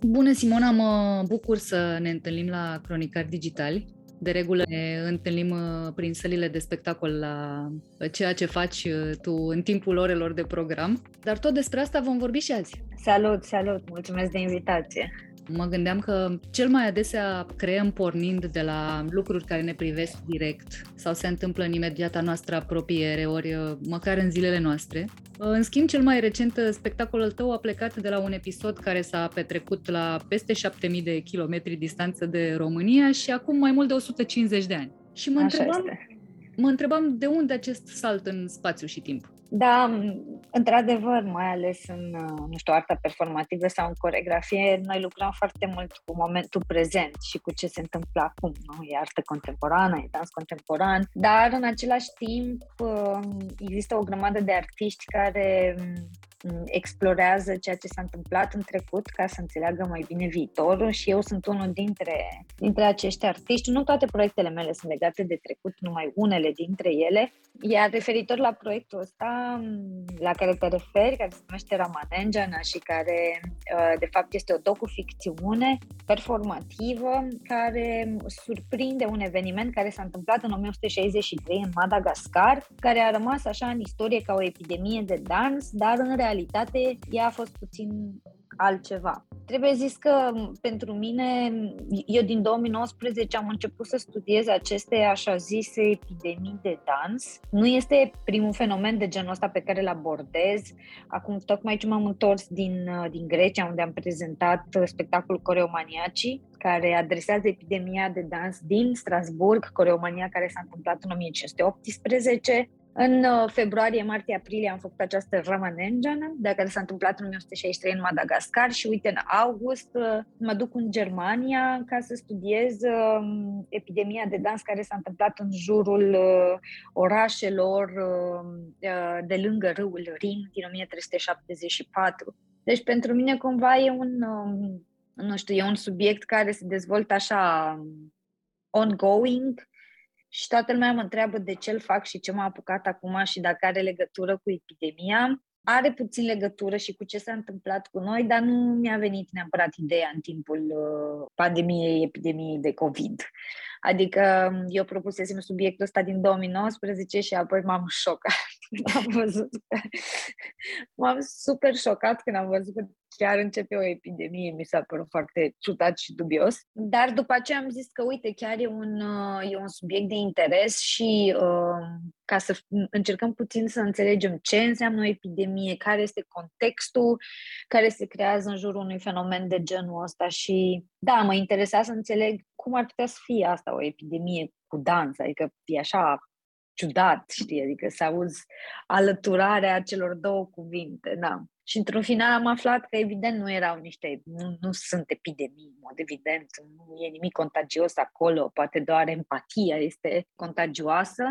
Bună, Simona, mă bucur să ne întâlnim la Cronicari Digitali. De regulă ne întâlnim uh, prin sălile de spectacol la uh, ceea ce faci uh, tu în timpul orelor de program, dar tot despre asta vom vorbi și azi. Salut, salut! Mulțumesc de invitație! Mă gândeam că cel mai adesea creăm pornind de la lucruri care ne privesc direct sau se întâmplă în imediata noastră apropiere, ori măcar în zilele noastre. În schimb, cel mai recent spectacolul tău a plecat de la un episod care s-a petrecut la peste 7000 de kilometri distanță de România și acum mai mult de 150 de ani. Și mă întrebam, mă întrebam de unde acest salt în spațiu și timp. Da, într-adevăr, mai ales în, nu știu, arta performativă sau în coregrafie, noi lucrăm foarte mult cu momentul prezent și cu ce se întâmplă acum, nu? E artă contemporană, e dans contemporan, dar în același timp um, există o grămadă de artiști care um, explorează ceea ce s-a întâmplat în trecut ca să înțeleagă mai bine viitorul și eu sunt unul dintre, dintre acești artiști. Nu toate proiectele mele sunt legate de trecut, numai unele dintre ele, iar referitor la proiectul ăsta la care te referi, care se numește Ramanenjana și care uh, de fapt este o docu-ficțiune performativă care surprinde un eveniment care s-a întâmplat în 1963 în Madagascar, care a rămas așa în istorie ca o epidemie de dans, dar în realitate ea a fost puțin altceva. Trebuie zis că pentru mine, eu din 2019 am început să studiez aceste așa zise epidemii de dans. Nu este primul fenomen de genul ăsta pe care îl abordez. Acum tocmai ce m-am întors din, din Grecia, unde am prezentat spectacolul Coreomaniaci, care adresează epidemia de dans din Strasburg, Coreomania care s-a întâmplat în 1518 în uh, februarie, martie, aprilie am făcut această Ramanenjan, de care s-a întâmplat în 1963 în Madagascar și uite, în august uh, mă duc în Germania ca să studiez um, epidemia de dans care s-a întâmplat în jurul uh, orașelor de lângă râul Rin din 1374. Deci pentru mine cumva e un, um, nu știu, e un subiect care se dezvoltă așa um, ongoing, și toată lumea mă întreabă de ce îl fac și ce m-a apucat acum și dacă are legătură cu epidemia. Are puțin legătură și cu ce s-a întâmplat cu noi, dar nu mi-a venit neapărat ideea în timpul uh, pandemiei, epidemiei de COVID. Adică um, eu propusesem subiectul ăsta din 2019 și apoi m-am șocat [LAUGHS] am văzut. M-am super șocat când am văzut că chiar începe o epidemie, mi s-a părut foarte ciudat și dubios. Dar după aceea am zis că, uite, chiar e un, uh, e un subiect de interes și uh, ca să încercăm puțin să înțelegem ce înseamnă o epidemie, care este contextul care se creează în jurul unui fenomen de genul ăsta și, da, mă interesa să înțeleg cum ar putea să fie asta, o epidemie cu dans, adică e așa ciudat, știi, adică să auzi alăturarea celor două cuvinte, da. Și într-un final am aflat că evident nu erau niște, nu, nu sunt epidemii, în mod evident, nu e nimic contagios acolo, poate doar empatia este contagioasă,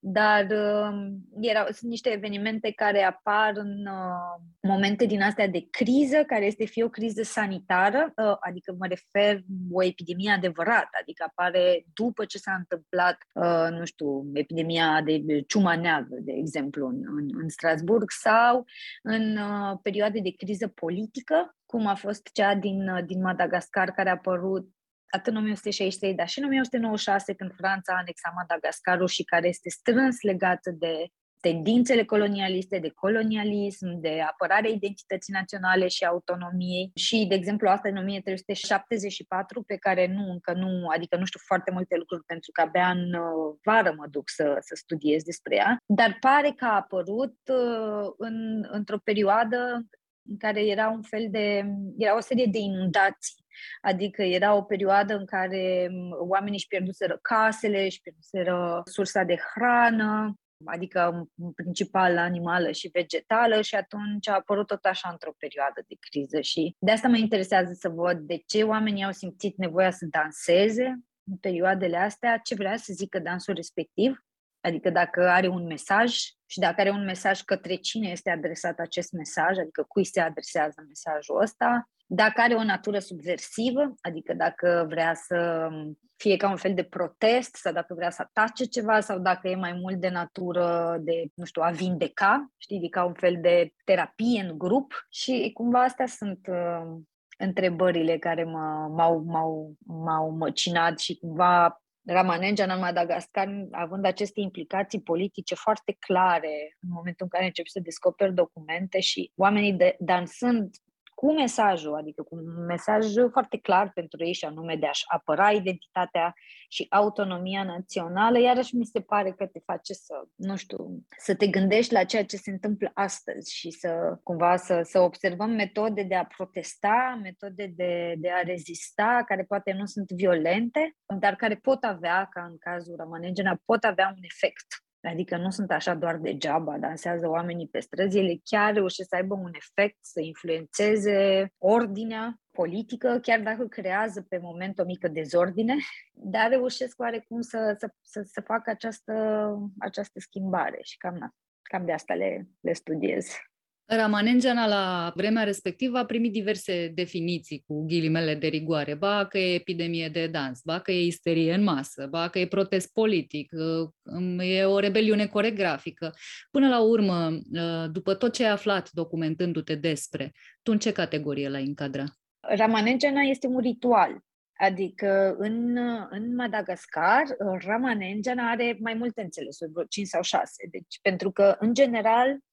dar uh, erau, sunt niște evenimente care apar în uh, momente din astea de criză, care este fie o criză sanitară, uh, adică mă refer o epidemie adevărată, adică apare după ce s-a întâmplat, uh, nu știu, epidemia de ciuma neagră, de exemplu, în, în, în Strasburg, sau în uh, perioade de criză politică, cum a fost cea din, din Madagascar, care a apărut atât în 1963, dar și în 1996, când Franța a anexat Madagascarul și care este strâns legată de tendințele colonialiste, de colonialism, de apărarea identității naționale și autonomiei. Și, de exemplu, asta în 1374, pe care nu, încă nu, adică nu știu foarte multe lucruri pentru că abia în uh, vară mă duc să, să studiez despre ea, dar pare că a apărut uh, în, într-o perioadă în care era un fel de, era o serie de inundații. Adică era o perioadă în care um, oamenii își pierduseră casele, își pierduseră sursa de hrană, adică în principal animală și vegetală și atunci a apărut tot așa într-o perioadă de criză și de asta mă interesează să văd de ce oamenii au simțit nevoia să danseze în perioadele astea, ce vrea să zică dansul respectiv, adică dacă are un mesaj și dacă are un mesaj către cine este adresat acest mesaj, adică cui se adresează mesajul ăsta, dacă are o natură subversivă, adică dacă vrea să fie ca un fel de protest sau dacă vrea să atace ceva sau dacă e mai mult de natură de, nu știu, a vindeca, știi, ca un fel de terapie în grup și cumva astea sunt uh, întrebările care m- m-au, m-au, m-au măcinat și cumva Ramanenjan în Madagascar, având aceste implicații politice foarte clare în momentul în care începi să descoperi documente și oamenii de, dansând cu mesajul, adică cu un mesaj foarte clar pentru ei și anume de a-și apăra identitatea și autonomia națională, iarăși mi se pare că te face să, nu știu, să te gândești la ceea ce se întâmplă astăzi și să cumva să, să observăm metode de a protesta, metode de, de a rezista, care poate nu sunt violente, dar care pot avea, ca în cazul Ramanegena, pot avea un efect Adică nu sunt așa doar degeaba, dansează oamenii pe străzi, ele chiar reușesc să aibă un efect, să influențeze ordinea politică, chiar dacă creează pe moment o mică dezordine, dar reușesc oarecum să, să, să, să facă această, această schimbare și cam, cam de asta le, le studiez. Ramanenjana la vremea respectivă a primit diverse definiții cu ghilimele de rigoare. Ba că e epidemie de dans, ba că e isterie în masă, ba că e protest politic, uh, e o rebeliune coregrafică. Până la urmă, uh, după tot ce ai aflat documentându-te despre, tu în ce categorie l-ai încadra? Ramanenjana este un ritual. Adică în, în Madagascar, Ramanenjana are mai multe înțelesuri, 5 sau 6. Deci, pentru că, în general, Uh,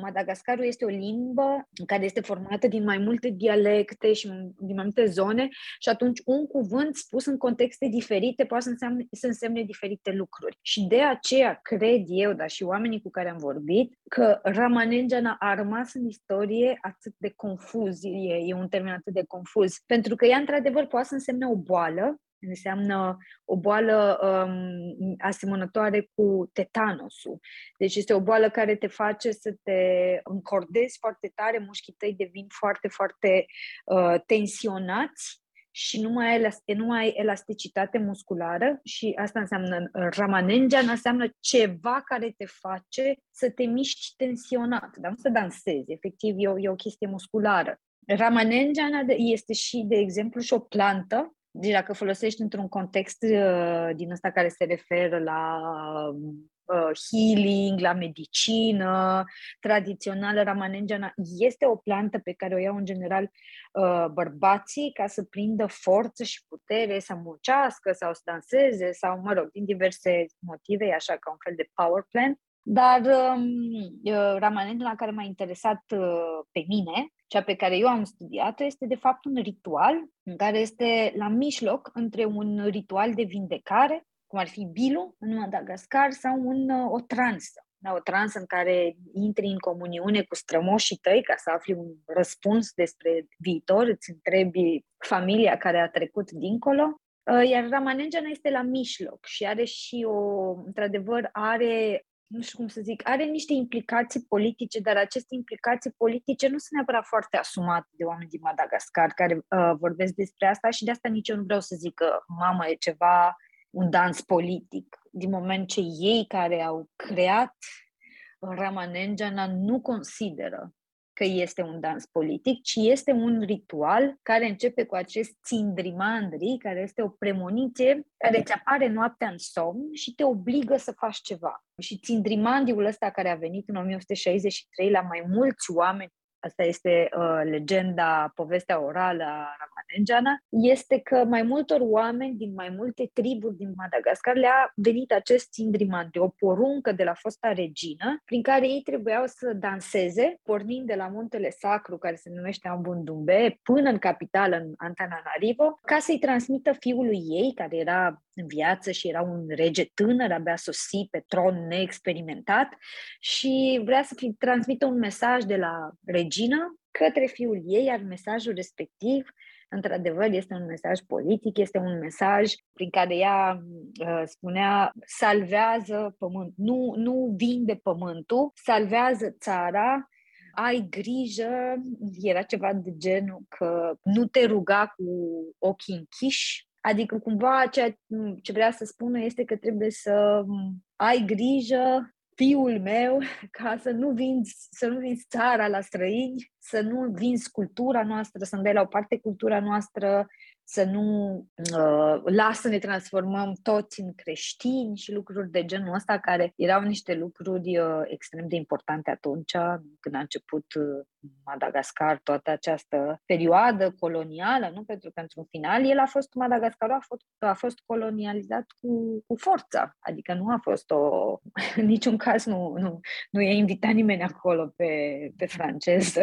Madagascarul este o limbă care este formată din mai multe dialecte și din mai multe zone și atunci un cuvânt spus în contexte diferite poate să însemne, să însemne diferite lucruri. Și de aceea cred eu, dar și oamenii cu care am vorbit, că Ramanenjana a rămas în istorie atât de confuz, e, e un termen atât de confuz, pentru că ea într-adevăr poate să însemne o boală, înseamnă o boală um, asemănătoare cu tetanosul. Deci este o boală care te face să te încordezi foarte tare, mușchii tăi devin foarte, foarte uh, tensionați și nu mai, ai, nu mai ai elasticitate musculară și asta înseamnă ramanengean, înseamnă ceva care te face să te miști tensionat, dar nu să dansezi, efectiv e o, e o chestie musculară. Ramanengeana este și, de exemplu, și o plantă deci dacă folosești într-un context uh, din ăsta care se referă la uh, healing, la medicină tradițională, ramanenjana este o plantă pe care o iau în general uh, bărbații ca să prindă forță și putere, să muncească sau să danseze sau, mă rog, din diverse motive, așa ca un fel de power plant. Dar um, uh, ramanenjana care m-a interesat uh, pe mine cea pe care eu am studiat-o este de fapt un ritual în care este la mijloc între un ritual de vindecare, cum ar fi Bilu în Madagascar, sau un, o transă. Da, o transă în care intri în comuniune cu strămoșii tăi ca să afli un răspuns despre viitor, îți întrebi familia care a trecut dincolo uh, iar Ramanenjana este la mijloc și are și o, într-adevăr, are nu știu cum să zic, are niște implicații politice, dar aceste implicații politice nu sunt neapărat foarte asumate de oameni din Madagascar care uh, vorbesc despre asta și de asta nici eu nu vreau să zic că mama e ceva, un dans politic, din moment ce ei care au creat Ramanenjana nu consideră că este un dans politic, ci este un ritual care începe cu acest țindrimandri, care este o premoniție care îți apare noaptea în somn și te obligă să faci ceva. Și țindrimandiul ăsta care a venit în 1963 la mai mulți oameni asta este uh, legenda, povestea orală a Ramanenjana, este că mai multor oameni din mai multe triburi din Madagascar le-a venit acest de o poruncă de la fosta regină, prin care ei trebuiau să danseze, pornind de la muntele sacru, care se numește Ambundumbe, până în capitală, în Antananarivo, ca să-i transmită fiului ei, care era în viață și era un rege tânăr, abia sosit pe tron neexperimentat și vrea să transmită un mesaj de la regină către fiul ei, iar mesajul respectiv într-adevăr, este un mesaj politic, este un mesaj prin care ea uh, spunea salvează pământ, nu, nu vinde pământul, salvează țara, ai grijă, era ceva de genul că nu te ruga cu ochii închiși, Adică cumva ceea ce vrea să spună este că trebuie să ai grijă fiul meu [LAUGHS] ca să nu vinzi, să nu vinzi țara la străini, să nu vinzi cultura noastră, să nu dai la o parte cultura noastră, să nu uh, lasă să ne transformăm toți în creștini și lucruri de genul ăsta, care erau niște lucruri uh, extrem de importante atunci, când a început uh, Madagascar, toată această perioadă colonială, nu? Pentru că, într-un final, el a fost, Madagascarul a fost, a fost colonializat cu, cu forța, adică nu a fost o, în [LAUGHS] niciun caz nu, nu, nu i-a invitat nimeni acolo pe, pe francez să,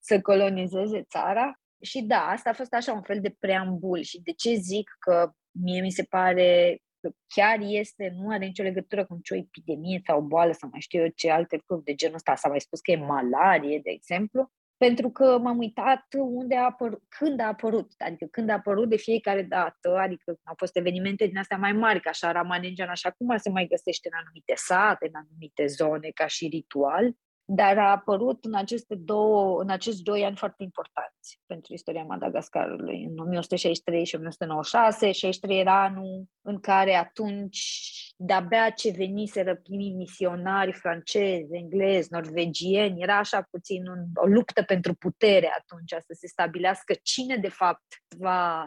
să colonizeze țara, și da, asta a fost așa un fel de preambul și de ce zic că mie mi se pare că chiar este, nu are nicio legătură cu nicio epidemie sau boală sau mai știu eu ce alte lucruri de genul ăsta. S-a mai spus că e malarie, de exemplu, pentru că m-am uitat unde a apărut, când a apărut, adică când a apărut de fiecare dată, adică au fost evenimente din astea mai mari, ca așa Ramanejan, așa cum se mai găsește în anumite sate, în anumite zone, ca și ritual, dar a apărut în aceste două, în acești doi ani foarte importanți pentru istoria Madagascarului, în 1163 și 1996. 63 era anul în care atunci de-abia ce veniseră primii misionari francezi, englezi, norvegieni, era așa puțin un, o luptă pentru putere atunci, să se stabilească cine de fapt va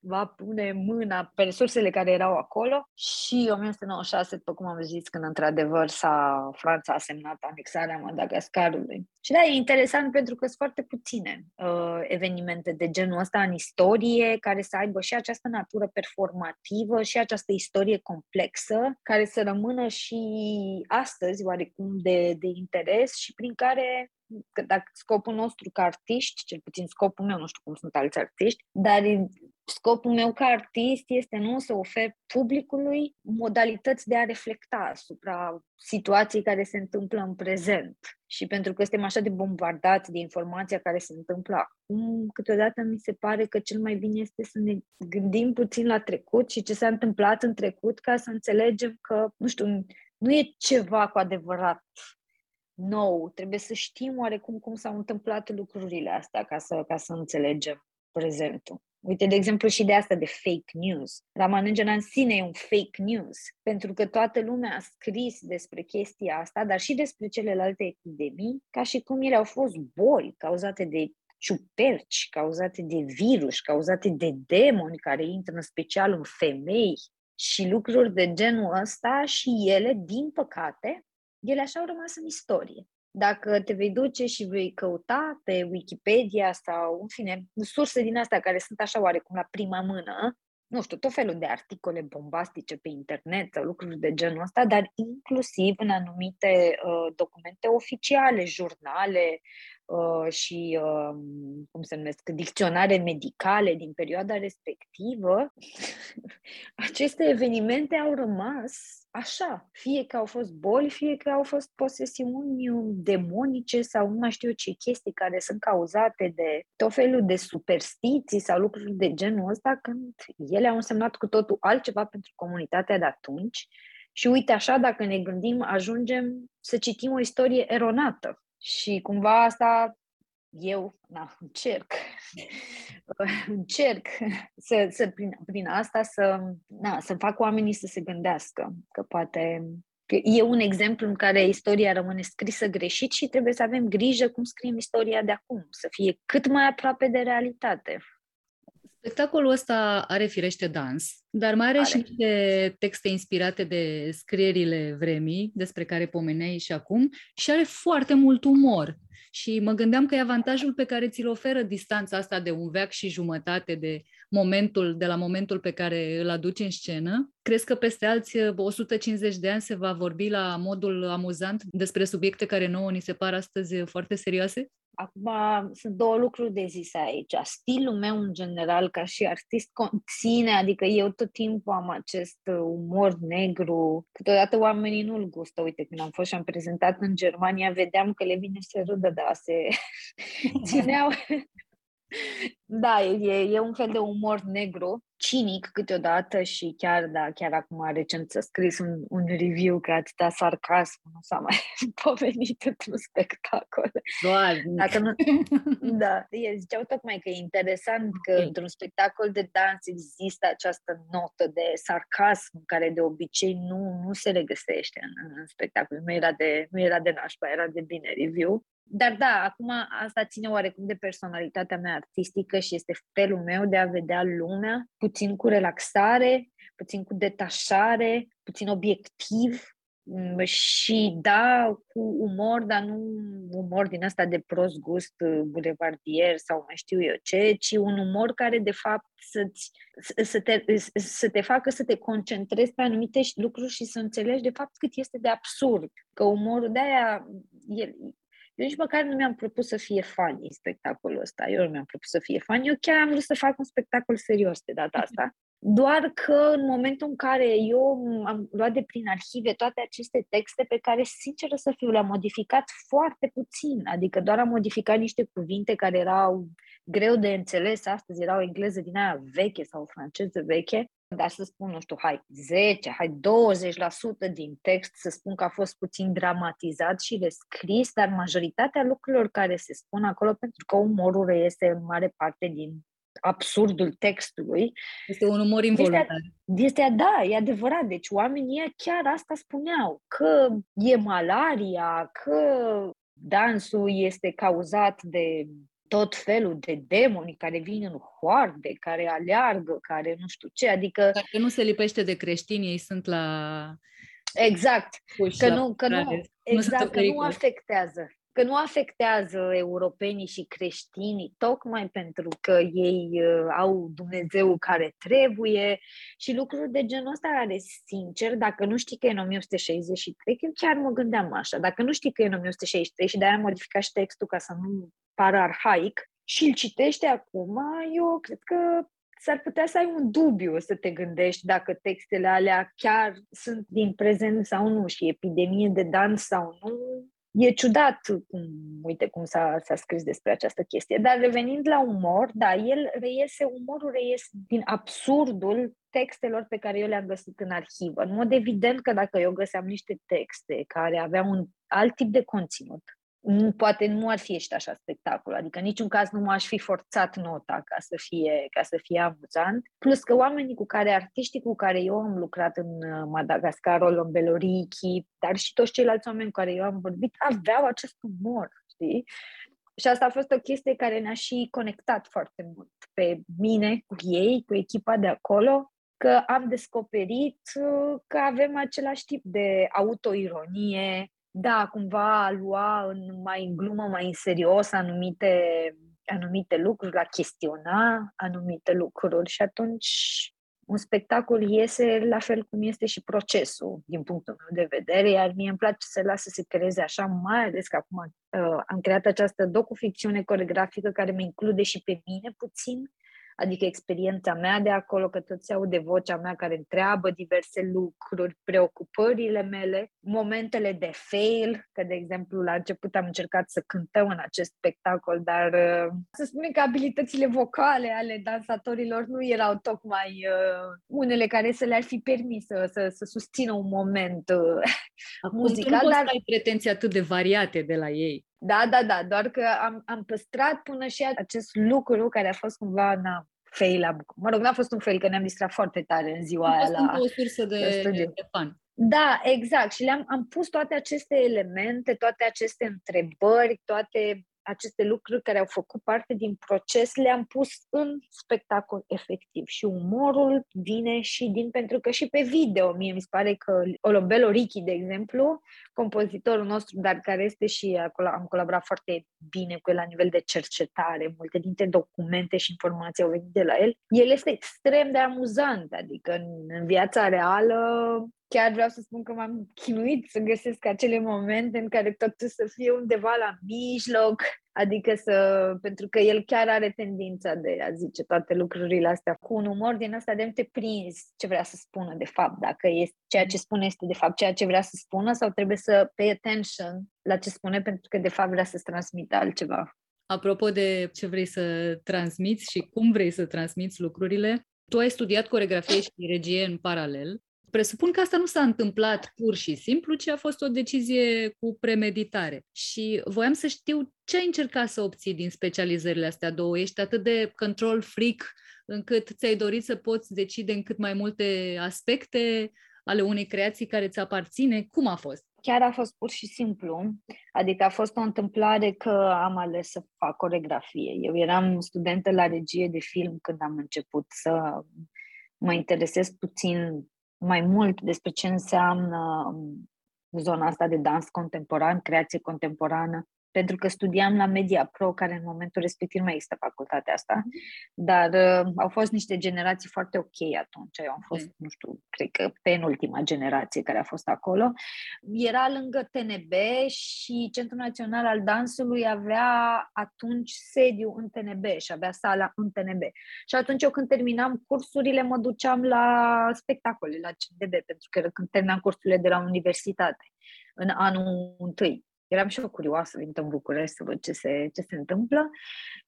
va pune mâna pe resursele care erau acolo și 1996, după cum am zis, când într-adevăr s-a, Franța a semnat anexarea Madagascarului. Și da, e interesant pentru că sunt foarte puține uh, evenimente de genul ăsta în istorie care să aibă și această natură performativă și această istorie complexă care să rămână și astăzi oarecum de, de interes și prin care că dacă scopul nostru ca artiști, cel puțin scopul meu, nu știu cum sunt alți artiști, dar scopul meu ca artist este nu să ofer publicului modalități de a reflecta asupra situației care se întâmplă în prezent. Și pentru că suntem așa de bombardați de informația care se întâmplă acum, câteodată mi se pare că cel mai bine este să ne gândim puțin la trecut și ce s-a întâmplat în trecut ca să înțelegem că, nu știu, nu e ceva cu adevărat nou. Trebuie să știm oarecum cum s-au întâmplat lucrurile astea ca să, ca să înțelegem prezentul. Uite, de exemplu, și de asta de fake news. Ramanujan în sine e un fake news, pentru că toată lumea a scris despre chestia asta, dar și despre celelalte epidemii, ca și cum ele au fost boli cauzate de ciuperci, cauzate de virus, cauzate de demoni care intră în special în femei și lucruri de genul ăsta și ele, din păcate, ele așa au rămas în istorie. Dacă te vei duce și vei căuta pe Wikipedia sau, în fine, surse din astea care sunt așa oarecum la prima mână, nu știu, tot felul de articole bombastice pe internet sau lucruri de genul ăsta, dar inclusiv în anumite uh, documente oficiale, jurnale, Uh, și, uh, cum se numesc, dicționare medicale din perioada respectivă, [LAUGHS] aceste evenimente au rămas așa, fie că au fost boli, fie că au fost posesiuni demonice sau nu mai știu ce chestii care sunt cauzate de tot felul de superstiții sau lucruri de genul ăsta, când ele au însemnat cu totul altceva pentru comunitatea de atunci. Și uite așa, dacă ne gândim, ajungem să citim o istorie eronată și cumva asta eu na, încerc, [LAUGHS] încerc să, să prin, prin asta să, na, să fac oamenii să se gândească că poate că e un exemplu în care istoria rămâne scrisă greșit și trebuie să avem grijă cum scriem istoria de acum, să fie cât mai aproape de realitate. Spectacolul ăsta are firește dans, dar mai are, are. și niște texte inspirate de scrierile vremii, despre care pomeneai și acum, și are foarte mult umor. Și mă gândeam că e avantajul pe care ți-l oferă distanța asta de un veac și jumătate de momentul, de la momentul pe care îl aduci în scenă. Crezi că peste alți 150 de ani se va vorbi la modul amuzant despre subiecte care nouă ni se par astăzi foarte serioase? Acum sunt două lucruri de zis aici. Stilul meu în general ca și artist conține, adică eu tot timpul am acest umor negru. Câteodată oamenii nu-l gustă. Uite, când am fost și am prezentat în Germania, vedeam că le vine să râdă, da, se [LAUGHS] țineau. Da, e, e un fel de umor negru cinic câteodată și chiar, da, chiar acum recent s-a scris un, un review că atâta sarcasm nu s-a mai [LAUGHS] pomenit într-un spectacol. Doar. Dacă nu, da, e, ziceau tocmai că e interesant că okay. într-un spectacol de dans există această notă de sarcasm care de obicei nu, nu se regăsește în, în spectacol. Nu era, de, nu era de nașpa, era de bine review. Dar da, acum asta ține oarecum de personalitatea mea artistică și este felul meu de a vedea lumea puțin cu relaxare, puțin cu detașare, puțin obiectiv mm, și da, cu umor, dar nu umor din asta de prost gust uh, bulevardier sau mai știu eu ce, ci un umor care de fapt să-ți, să, te, să te facă să te concentrezi pe anumite lucruri și să înțelegi de fapt cât este de absurd. Că umorul de aia, el, eu nici măcar nu mi-am propus să fie funny spectacolul ăsta. Eu nu mi-am propus să fie funny. Eu chiar am vrut să fac un spectacol serios de data asta. [LAUGHS] Doar că în momentul în care eu am luat de prin arhive toate aceste texte pe care, sincer să fiu, le-am modificat foarte puțin. Adică doar am modificat niște cuvinte care erau greu de înțeles astăzi, erau engleză din aia veche sau franceză veche dar să spun, nu știu, hai 10, hai 20% din text, să spun că a fost puțin dramatizat și descris, dar majoritatea lucrurilor care se spun acolo, pentru că umorul reiese în mare parte din absurdul textului. Este un umor involuntar. Este, este, da, e adevărat. Deci oamenii chiar asta spuneau, că e malaria, că dansul este cauzat de tot felul de demoni care vin în hoarde, care aleargă, care nu știu ce, adică... Dacă nu se lipește de creștini, ei sunt la... Exact, că nu, că nu, exact, că nu afectează că nu afectează europenii și creștinii, tocmai pentru că ei uh, au Dumnezeu care trebuie și lucruri de genul ăsta care, sincer, dacă nu știi că e în 1163, că chiar mă gândeam așa, dacă nu știi că e în 1163 și de-aia am modificat și textul ca să nu pară arhaic și îl citește acum, eu cred că s-ar putea să ai un dubiu să te gândești dacă textele alea chiar sunt din prezent sau nu și epidemie de dans sau nu, E ciudat cum, uite cum s-a, s-a scris despre această chestie. Dar revenind la umor, da, el reiese, umorul reiese din absurdul textelor pe care eu le-am găsit în arhivă. În mod evident că dacă eu găseam niște texte care aveau un alt tip de conținut, nu, poate nu ar fi ieșit așa spectacol, adică în niciun caz nu m-aș fi forțat nota ca să fie, ca să fie amuzant. Plus că oamenii cu care, artiștii cu care eu am lucrat în uh, Madagascar, Olombelorichi, dar și toți ceilalți oameni cu care eu am vorbit, aveau acest umor, știi? Și asta a fost o chestie care ne-a și conectat foarte mult pe mine, cu ei, cu echipa de acolo, că am descoperit uh, că avem același tip de autoironie, da, cumva a lua în, mai în glumă, mai în serios anumite, anumite lucruri, la chestiona anumite lucruri și atunci un spectacol iese la fel cum este și procesul, din punctul meu de vedere, iar mie îmi place să las să se creeze așa, mai ales că acum uh, am creat această docuficțiune coregrafică care mă include și pe mine puțin, adică experiența mea de acolo, că tot se aude vocea mea care întreabă diverse lucruri, preocupările mele, momentele de fail, că de exemplu la început am încercat să cântăm în acest spectacol, dar uh, să spunem că abilitățile vocale ale dansatorilor nu erau tocmai uh, unele care să le-ar fi permis să, să, să susțină un moment uh, Acum, muzical. Nu dar... ai pretenții atât de variate de la ei. Da, da, da, doar că am, am păstrat până și acest lucru care a fost cumva, na, fail la Mă rog, n-a fost un fail, că ne-am distrat foarte tare în ziua aia la o sursă de, de, de fan. Da, exact. Și le-am am pus toate aceste elemente, toate aceste întrebări, toate aceste lucruri care au făcut parte din proces le-am pus în spectacol efectiv. Și umorul vine și din, pentru că și pe video, mie mi se pare că Olombelo Ricky, de exemplu, compozitorul nostru, dar care este și acolo, am colaborat foarte bine cu el la nivel de cercetare, multe dintre documente și informații au venit de la el, el este extrem de amuzant, adică în, în viața reală chiar vreau să spun că m-am chinuit să găsesc acele momente în care totul să fie undeva la mijloc, adică să, pentru că el chiar are tendința de a zice toate lucrurile astea cu un umor din asta de te prins ce vrea să spună de fapt, dacă este, ceea ce spune este de fapt ceea ce vrea să spună sau trebuie să pay attention la ce spune pentru că de fapt vrea să-ți transmită altceva. Apropo de ce vrei să transmiți și cum vrei să transmiți lucrurile, Tu ai studiat coregrafie și regie în paralel. Presupun că asta nu s-a întâmplat pur și simplu, ci a fost o decizie cu premeditare. Și voiam să știu ce ai încercat să obții din specializările astea două. Ești atât de control freak încât ți-ai dorit să poți decide în cât mai multe aspecte ale unei creații care ți aparține. Cum a fost? chiar a fost pur și simplu, adică a fost o întâmplare că am ales să fac coregrafie. Eu eram studentă la regie de film când am început să mă interesez puțin mai mult despre ce înseamnă zona asta de dans contemporan, creație contemporană pentru că studiam la Media Pro, care în momentul respectiv nu mai există facultatea asta, dar uh, au fost niște generații foarte ok atunci. Eu am fost, mm. nu știu, cred că penultima generație care a fost acolo. Era lângă TNB și Centrul Național al Dansului avea atunci sediu în TNB și avea sala în TNB. Și atunci eu când terminam cursurile mă duceam la spectacole, la CNDB, pentru că când terminam cursurile de la universitate în anul întâi eram și eu curioasă, venit în București să văd ce se, ce se întâmplă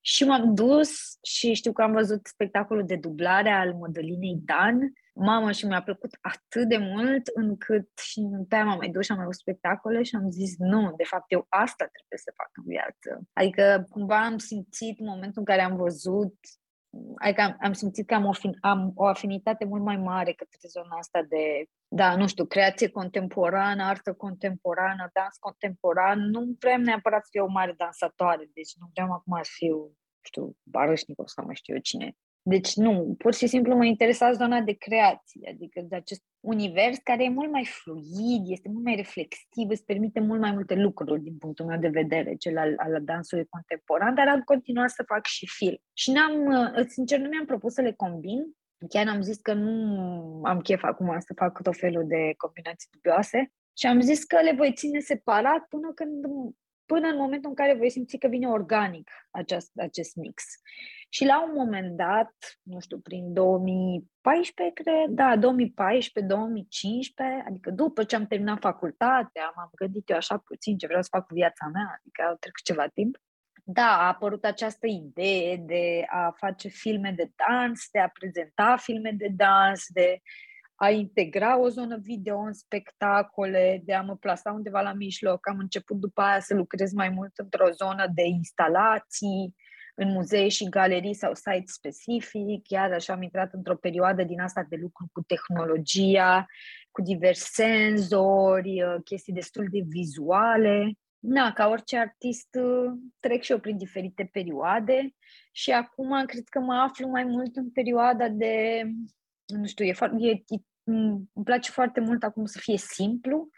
și m-am dus și știu că am văzut spectacolul de dublare al Modelinei Dan. Mamă, și mi-a plăcut atât de mult încât și pe aia m-am mai dus și am mai văzut spectacole și am zis nu, de fapt eu asta trebuie să fac în viață. Adică cumva am simțit în momentul în care am văzut adică am, am simțit că am o, am o afinitate mult mai mare către zona asta de, da, nu știu, creație contemporană, artă contemporană, dans contemporan. Nu vrem neapărat să fiu o mare dansatoare, deci nu vreau acum să fiu, știu, Barășnicov sau mai știu eu cine. Deci nu, pur și simplu mă interesa zona de creație, adică de acest univers care e mult mai fluid, este mult mai reflexiv, îți permite mult mai multe lucruri din punctul meu de vedere, cel al, al dansului contemporan, dar am continuat să fac și film. Și n-am, uh, sincer, nu mi-am propus să le combin, chiar am zis că nu am chef acum să fac tot felul de combinații dubioase și am zis că le voi ține separat până când până în momentul în care voi simți că vine organic acest, acest mix. Și la un moment dat, nu știu, prin 2014, cred, da, 2014-2015, adică după ce am terminat facultatea, m-am gândit eu așa puțin ce vreau să fac cu viața mea, adică a trecut ceva timp, da, a apărut această idee de a face filme de dans, de a prezenta filme de dans, de a integra o zonă video în spectacole, de a mă plasa undeva la mijloc. Am început după aia să lucrez mai mult într-o zonă de instalații, în muzee și galerii sau site specific, iar așa am intrat într-o perioadă din asta de lucru cu tehnologia, cu diversi senzori, uh, chestii destul de vizuale. Na, ca orice artist uh, trec și eu prin diferite perioade și acum cred că mă aflu mai mult în perioada de, nu știu, e, e, e, îmi place foarte mult acum să fie simplu,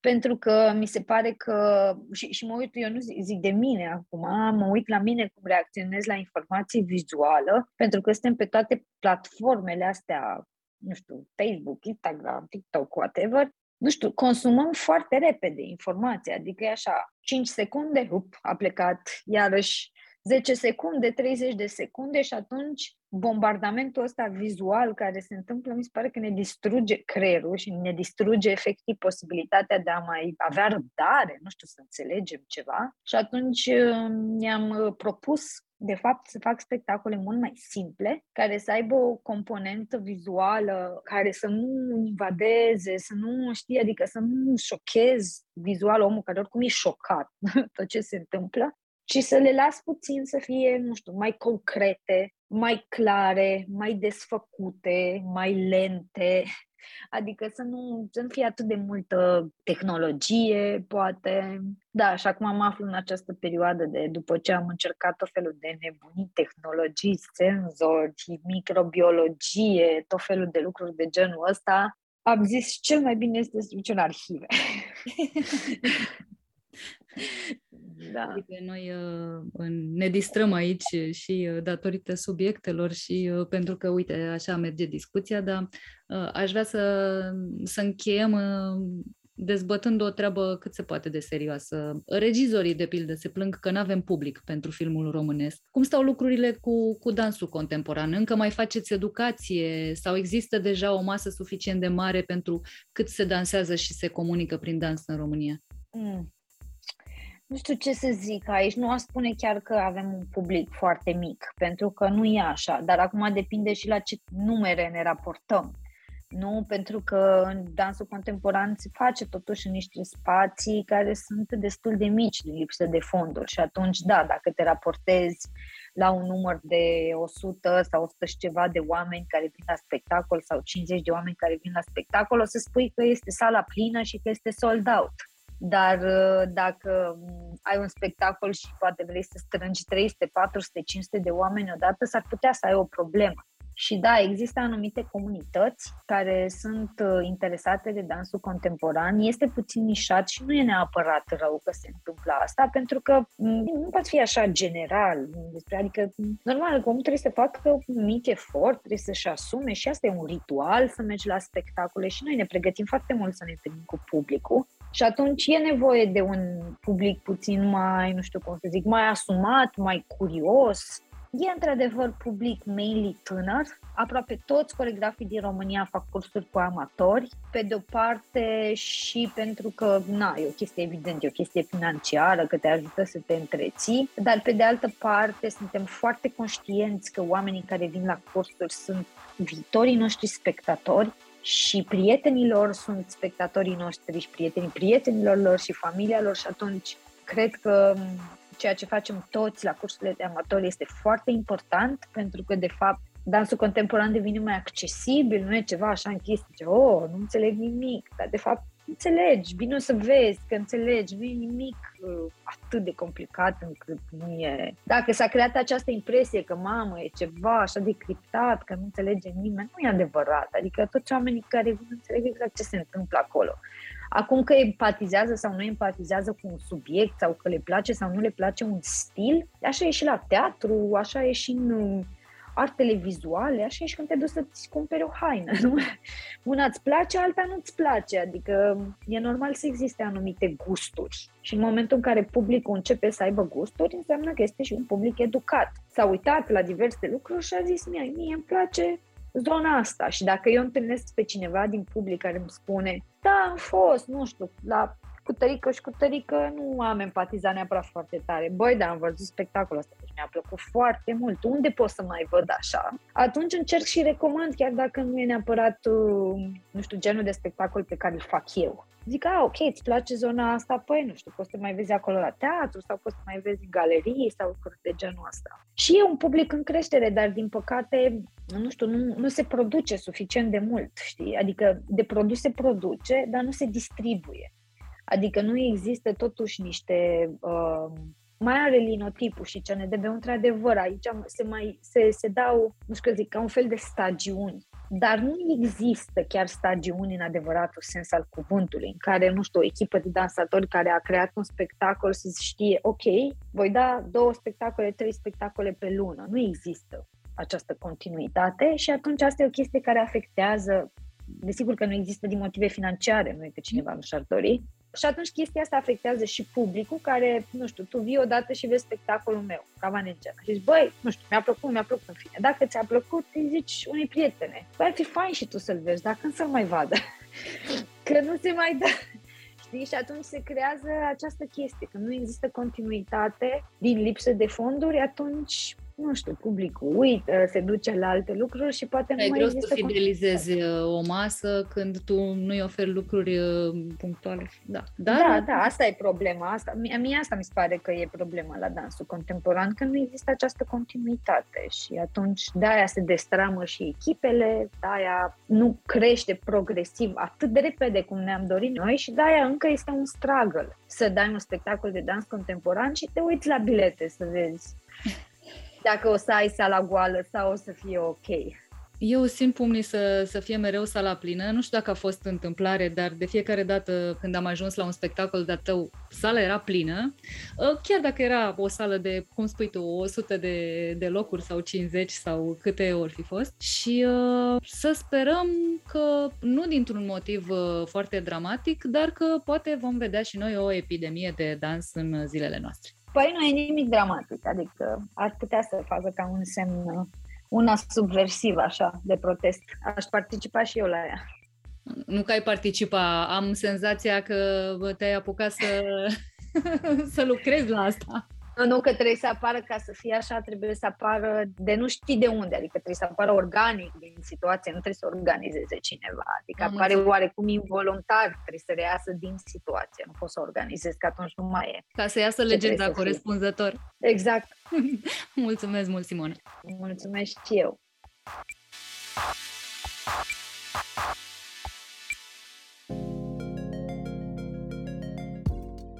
pentru că mi se pare că, și, și mă uit, eu nu zic, zic de mine acum, mă uit la mine cum reacționez la informație vizuală, pentru că suntem pe toate platformele astea, nu știu, Facebook, Instagram, TikTok, whatever, nu știu, consumăm foarte repede informația, adică e așa, 5 secunde, up, a plecat, iarăși 10 secunde, 30 de secunde și atunci bombardamentul ăsta vizual care se întâmplă, mi se pare că ne distruge creierul și ne distruge efectiv posibilitatea de a mai avea răbdare, nu știu, să înțelegem ceva. Și atunci uh, mi-am uh, propus de fapt, să fac spectacole mult mai simple, care să aibă o componentă vizuală, care să nu invadeze, să nu știe, adică să nu șochez vizual omul care oricum e șocat [LAUGHS] tot ce se întâmplă, și să le las puțin să fie, nu știu, mai concrete, mai clare, mai desfăcute, mai lente, adică să nu, să nu fie atât de multă tehnologie, poate. Da, așa cum am aflat în această perioadă de după ce am încercat tot felul de nebunii, tehnologii, senzori, microbiologie, tot felul de lucruri de genul ăsta, am zis cel mai bine este să duci în arhive. [LAUGHS] Da. Adică noi uh, ne distrăm aici și uh, datorită subiectelor și uh, pentru că, uite, așa merge discuția, dar aș vrea să, să încheiem dezbătând o treabă cât se poate de serioasă. Regizorii, de pildă, se plâng că nu avem public pentru filmul românesc. Cum stau lucrurile cu, cu dansul contemporan? Încă mai faceți educație sau există deja o masă suficient de mare pentru cât se dansează și se comunică prin dans în România? Mm. Nu știu ce să zic aici, nu aș spune chiar că avem un public foarte mic, pentru că nu e așa, dar acum depinde și la ce numere ne raportăm. Nu, pentru că în dansul contemporan se face totuși în niște spații care sunt destul de mici din lipsă de fonduri și atunci, da, dacă te raportezi la un număr de 100 sau 100 și ceva de oameni care vin la spectacol sau 50 de oameni care vin la spectacol, o să spui că este sala plină și că este sold out. Dar uh, dacă mm, ai un spectacol și poate vrei să strângi 300, 400, 500 de oameni odată, s-ar putea să ai o problemă. Și da, există anumite comunități care sunt uh, interesate de dansul contemporan. Este puțin nișat și nu e neapărat rău că se întâmplă asta, pentru că mm, nu poate fi așa general. Despre, adică, normal, omul trebuie să facă un mic efort, trebuie să-și asume și asta e un ritual să mergi la spectacole și noi ne pregătim foarte mult să ne întâlnim cu publicul. Și atunci e nevoie de un public puțin mai, nu știu cum să zic, mai asumat, mai curios, E într-adevăr public mainly tânăr. Aproape toți coregrafii din România fac cursuri cu amatori. Pe de o parte și pentru că, na, e o chestie evident, e o chestie financiară, că te ajută să te întreții, dar pe de altă parte suntem foarte conștienți că oamenii care vin la cursuri sunt viitorii noștri spectatori și prietenilor sunt spectatorii noștri și prietenii prietenilor lor și familia lor și atunci cred că ceea ce facem toți la cursurile de amatori este foarte important pentru că, de fapt, dansul contemporan devine mai accesibil, nu e ceva așa închis, zice, oh, nu înțeleg nimic, dar de fapt înțelegi, bine o să vezi că înțelegi, nu e nimic uh, atât de complicat încât nu e... Dacă s-a creat această impresie că, mamă, e ceva așa de criptat, că nu înțelege nimeni, nu e adevărat, adică toți oamenii care vin înțeleg exact ce se întâmplă acolo. Acum că empatizează sau nu empatizează cu un subiect sau că le place sau nu le place un stil, așa e și la teatru, așa e și în artele vizuale, așa e și când te duci să-ți cumperi o haină. Nu? [LAUGHS] Una îți place, alta nu-ți place. Adică e normal să existe anumite gusturi. Și în momentul în care publicul începe să aibă gusturi, înseamnă că este și un public educat. S-a uitat la diverse lucruri și a zis, mie, mie îmi place zona asta. Și dacă eu întâlnesc pe cineva din public care îmi spune, da, am fost, nu știu, la cu tărică și cu tărică nu am empatizat neapărat foarte tare. Băi, dar am văzut spectacolul ăsta, deci mi-a plăcut foarte mult. Unde pot să mai văd așa? Atunci încerc și recomand, chiar dacă nu e neapărat, uh, nu știu, genul de spectacol pe care îl fac eu. Zic, a, ok, îți place zona asta? Păi, nu știu, poți să mai vezi acolo la teatru sau poți să mai vezi în galerii sau lucruri de genul ăsta. Și e un public în creștere, dar din păcate, nu știu, nu, nu se produce suficient de mult, știi? Adică de produs se produce, dar nu se distribuie. Adică nu există totuși niște uh, mai are linotipul și CNDB, într-adevăr, aici se, mai, se, se dau, nu știu că zic, ca un fel de stagiuni, dar nu există chiar stagiuni în adevăratul sens al cuvântului, în care, nu știu, o echipă de dansatori care a creat un spectacol să știe, ok, voi da două spectacole, trei spectacole pe lună. Nu există această continuitate și atunci asta e o chestie care afectează Desigur că nu există din motive financiare, nu e că cineva nu și-ar dori, și atunci chestia asta afectează și publicul care, nu știu, tu vii odată și vezi spectacolul meu, ca Vanegena. Și zici, băi, nu știu, mi-a plăcut, mi-a plăcut în fine. Dacă ți-a plăcut, îi zici unei prietene. Păi ar fi fain și tu să-l vezi, dacă când să-l mai vadă. [LAUGHS] că nu se mai dă. [LAUGHS] Știi? Și atunci se creează această chestie, că nu există continuitate din lipsă de fonduri, atunci nu știu, publicul uită, se duce la alte lucruri și poate nu e mai greu să fidelizezi uh, o masă când tu nu-i oferi lucruri uh, punctuale. Da, da, da, da asta e problema. Asta, mie, mie asta mi se pare că e problema la dansul contemporan, că nu există această continuitate și atunci de-aia se destramă și echipele, de-aia nu crește progresiv atât de repede cum ne-am dorit noi și de-aia încă este un struggle să dai un spectacol de dans contemporan și te uiți la bilete să vezi dacă o să ai sala goală sau o să fie ok. Eu simt pumnii să, să fie mereu sala plină. Nu știu dacă a fost întâmplare, dar de fiecare dată când am ajuns la un spectacol de tău, sala era plină. Ă, chiar dacă era o sală de, cum spui tu, 100 de, de locuri sau 50 sau câte ori fi fost. Și uh, să sperăm că nu dintr-un motiv uh, foarte dramatic, dar că poate vom vedea și noi o epidemie de dans în zilele noastre. Păi nu e nimic dramatic, adică ar putea să facă ca un semn, una subversiv așa, de protest. Aș participa și eu la ea. Nu că ai participa, am senzația că te-ai apucat să [LAUGHS] să lucrezi la asta. Nu, nu, că trebuie să apară, ca să fie așa, trebuie să apară de nu știi de unde, adică trebuie să apară organic din situație, nu trebuie să organizeze cineva, adică Am apare înțeleg. oarecum involuntar, trebuie să reiasă din situație, nu poți să organizezi, că atunci nu mai e. Ca să iasă legenda corespunzător. Exact. [LAUGHS] Mulțumesc mult, Simona. Mulțumesc și eu.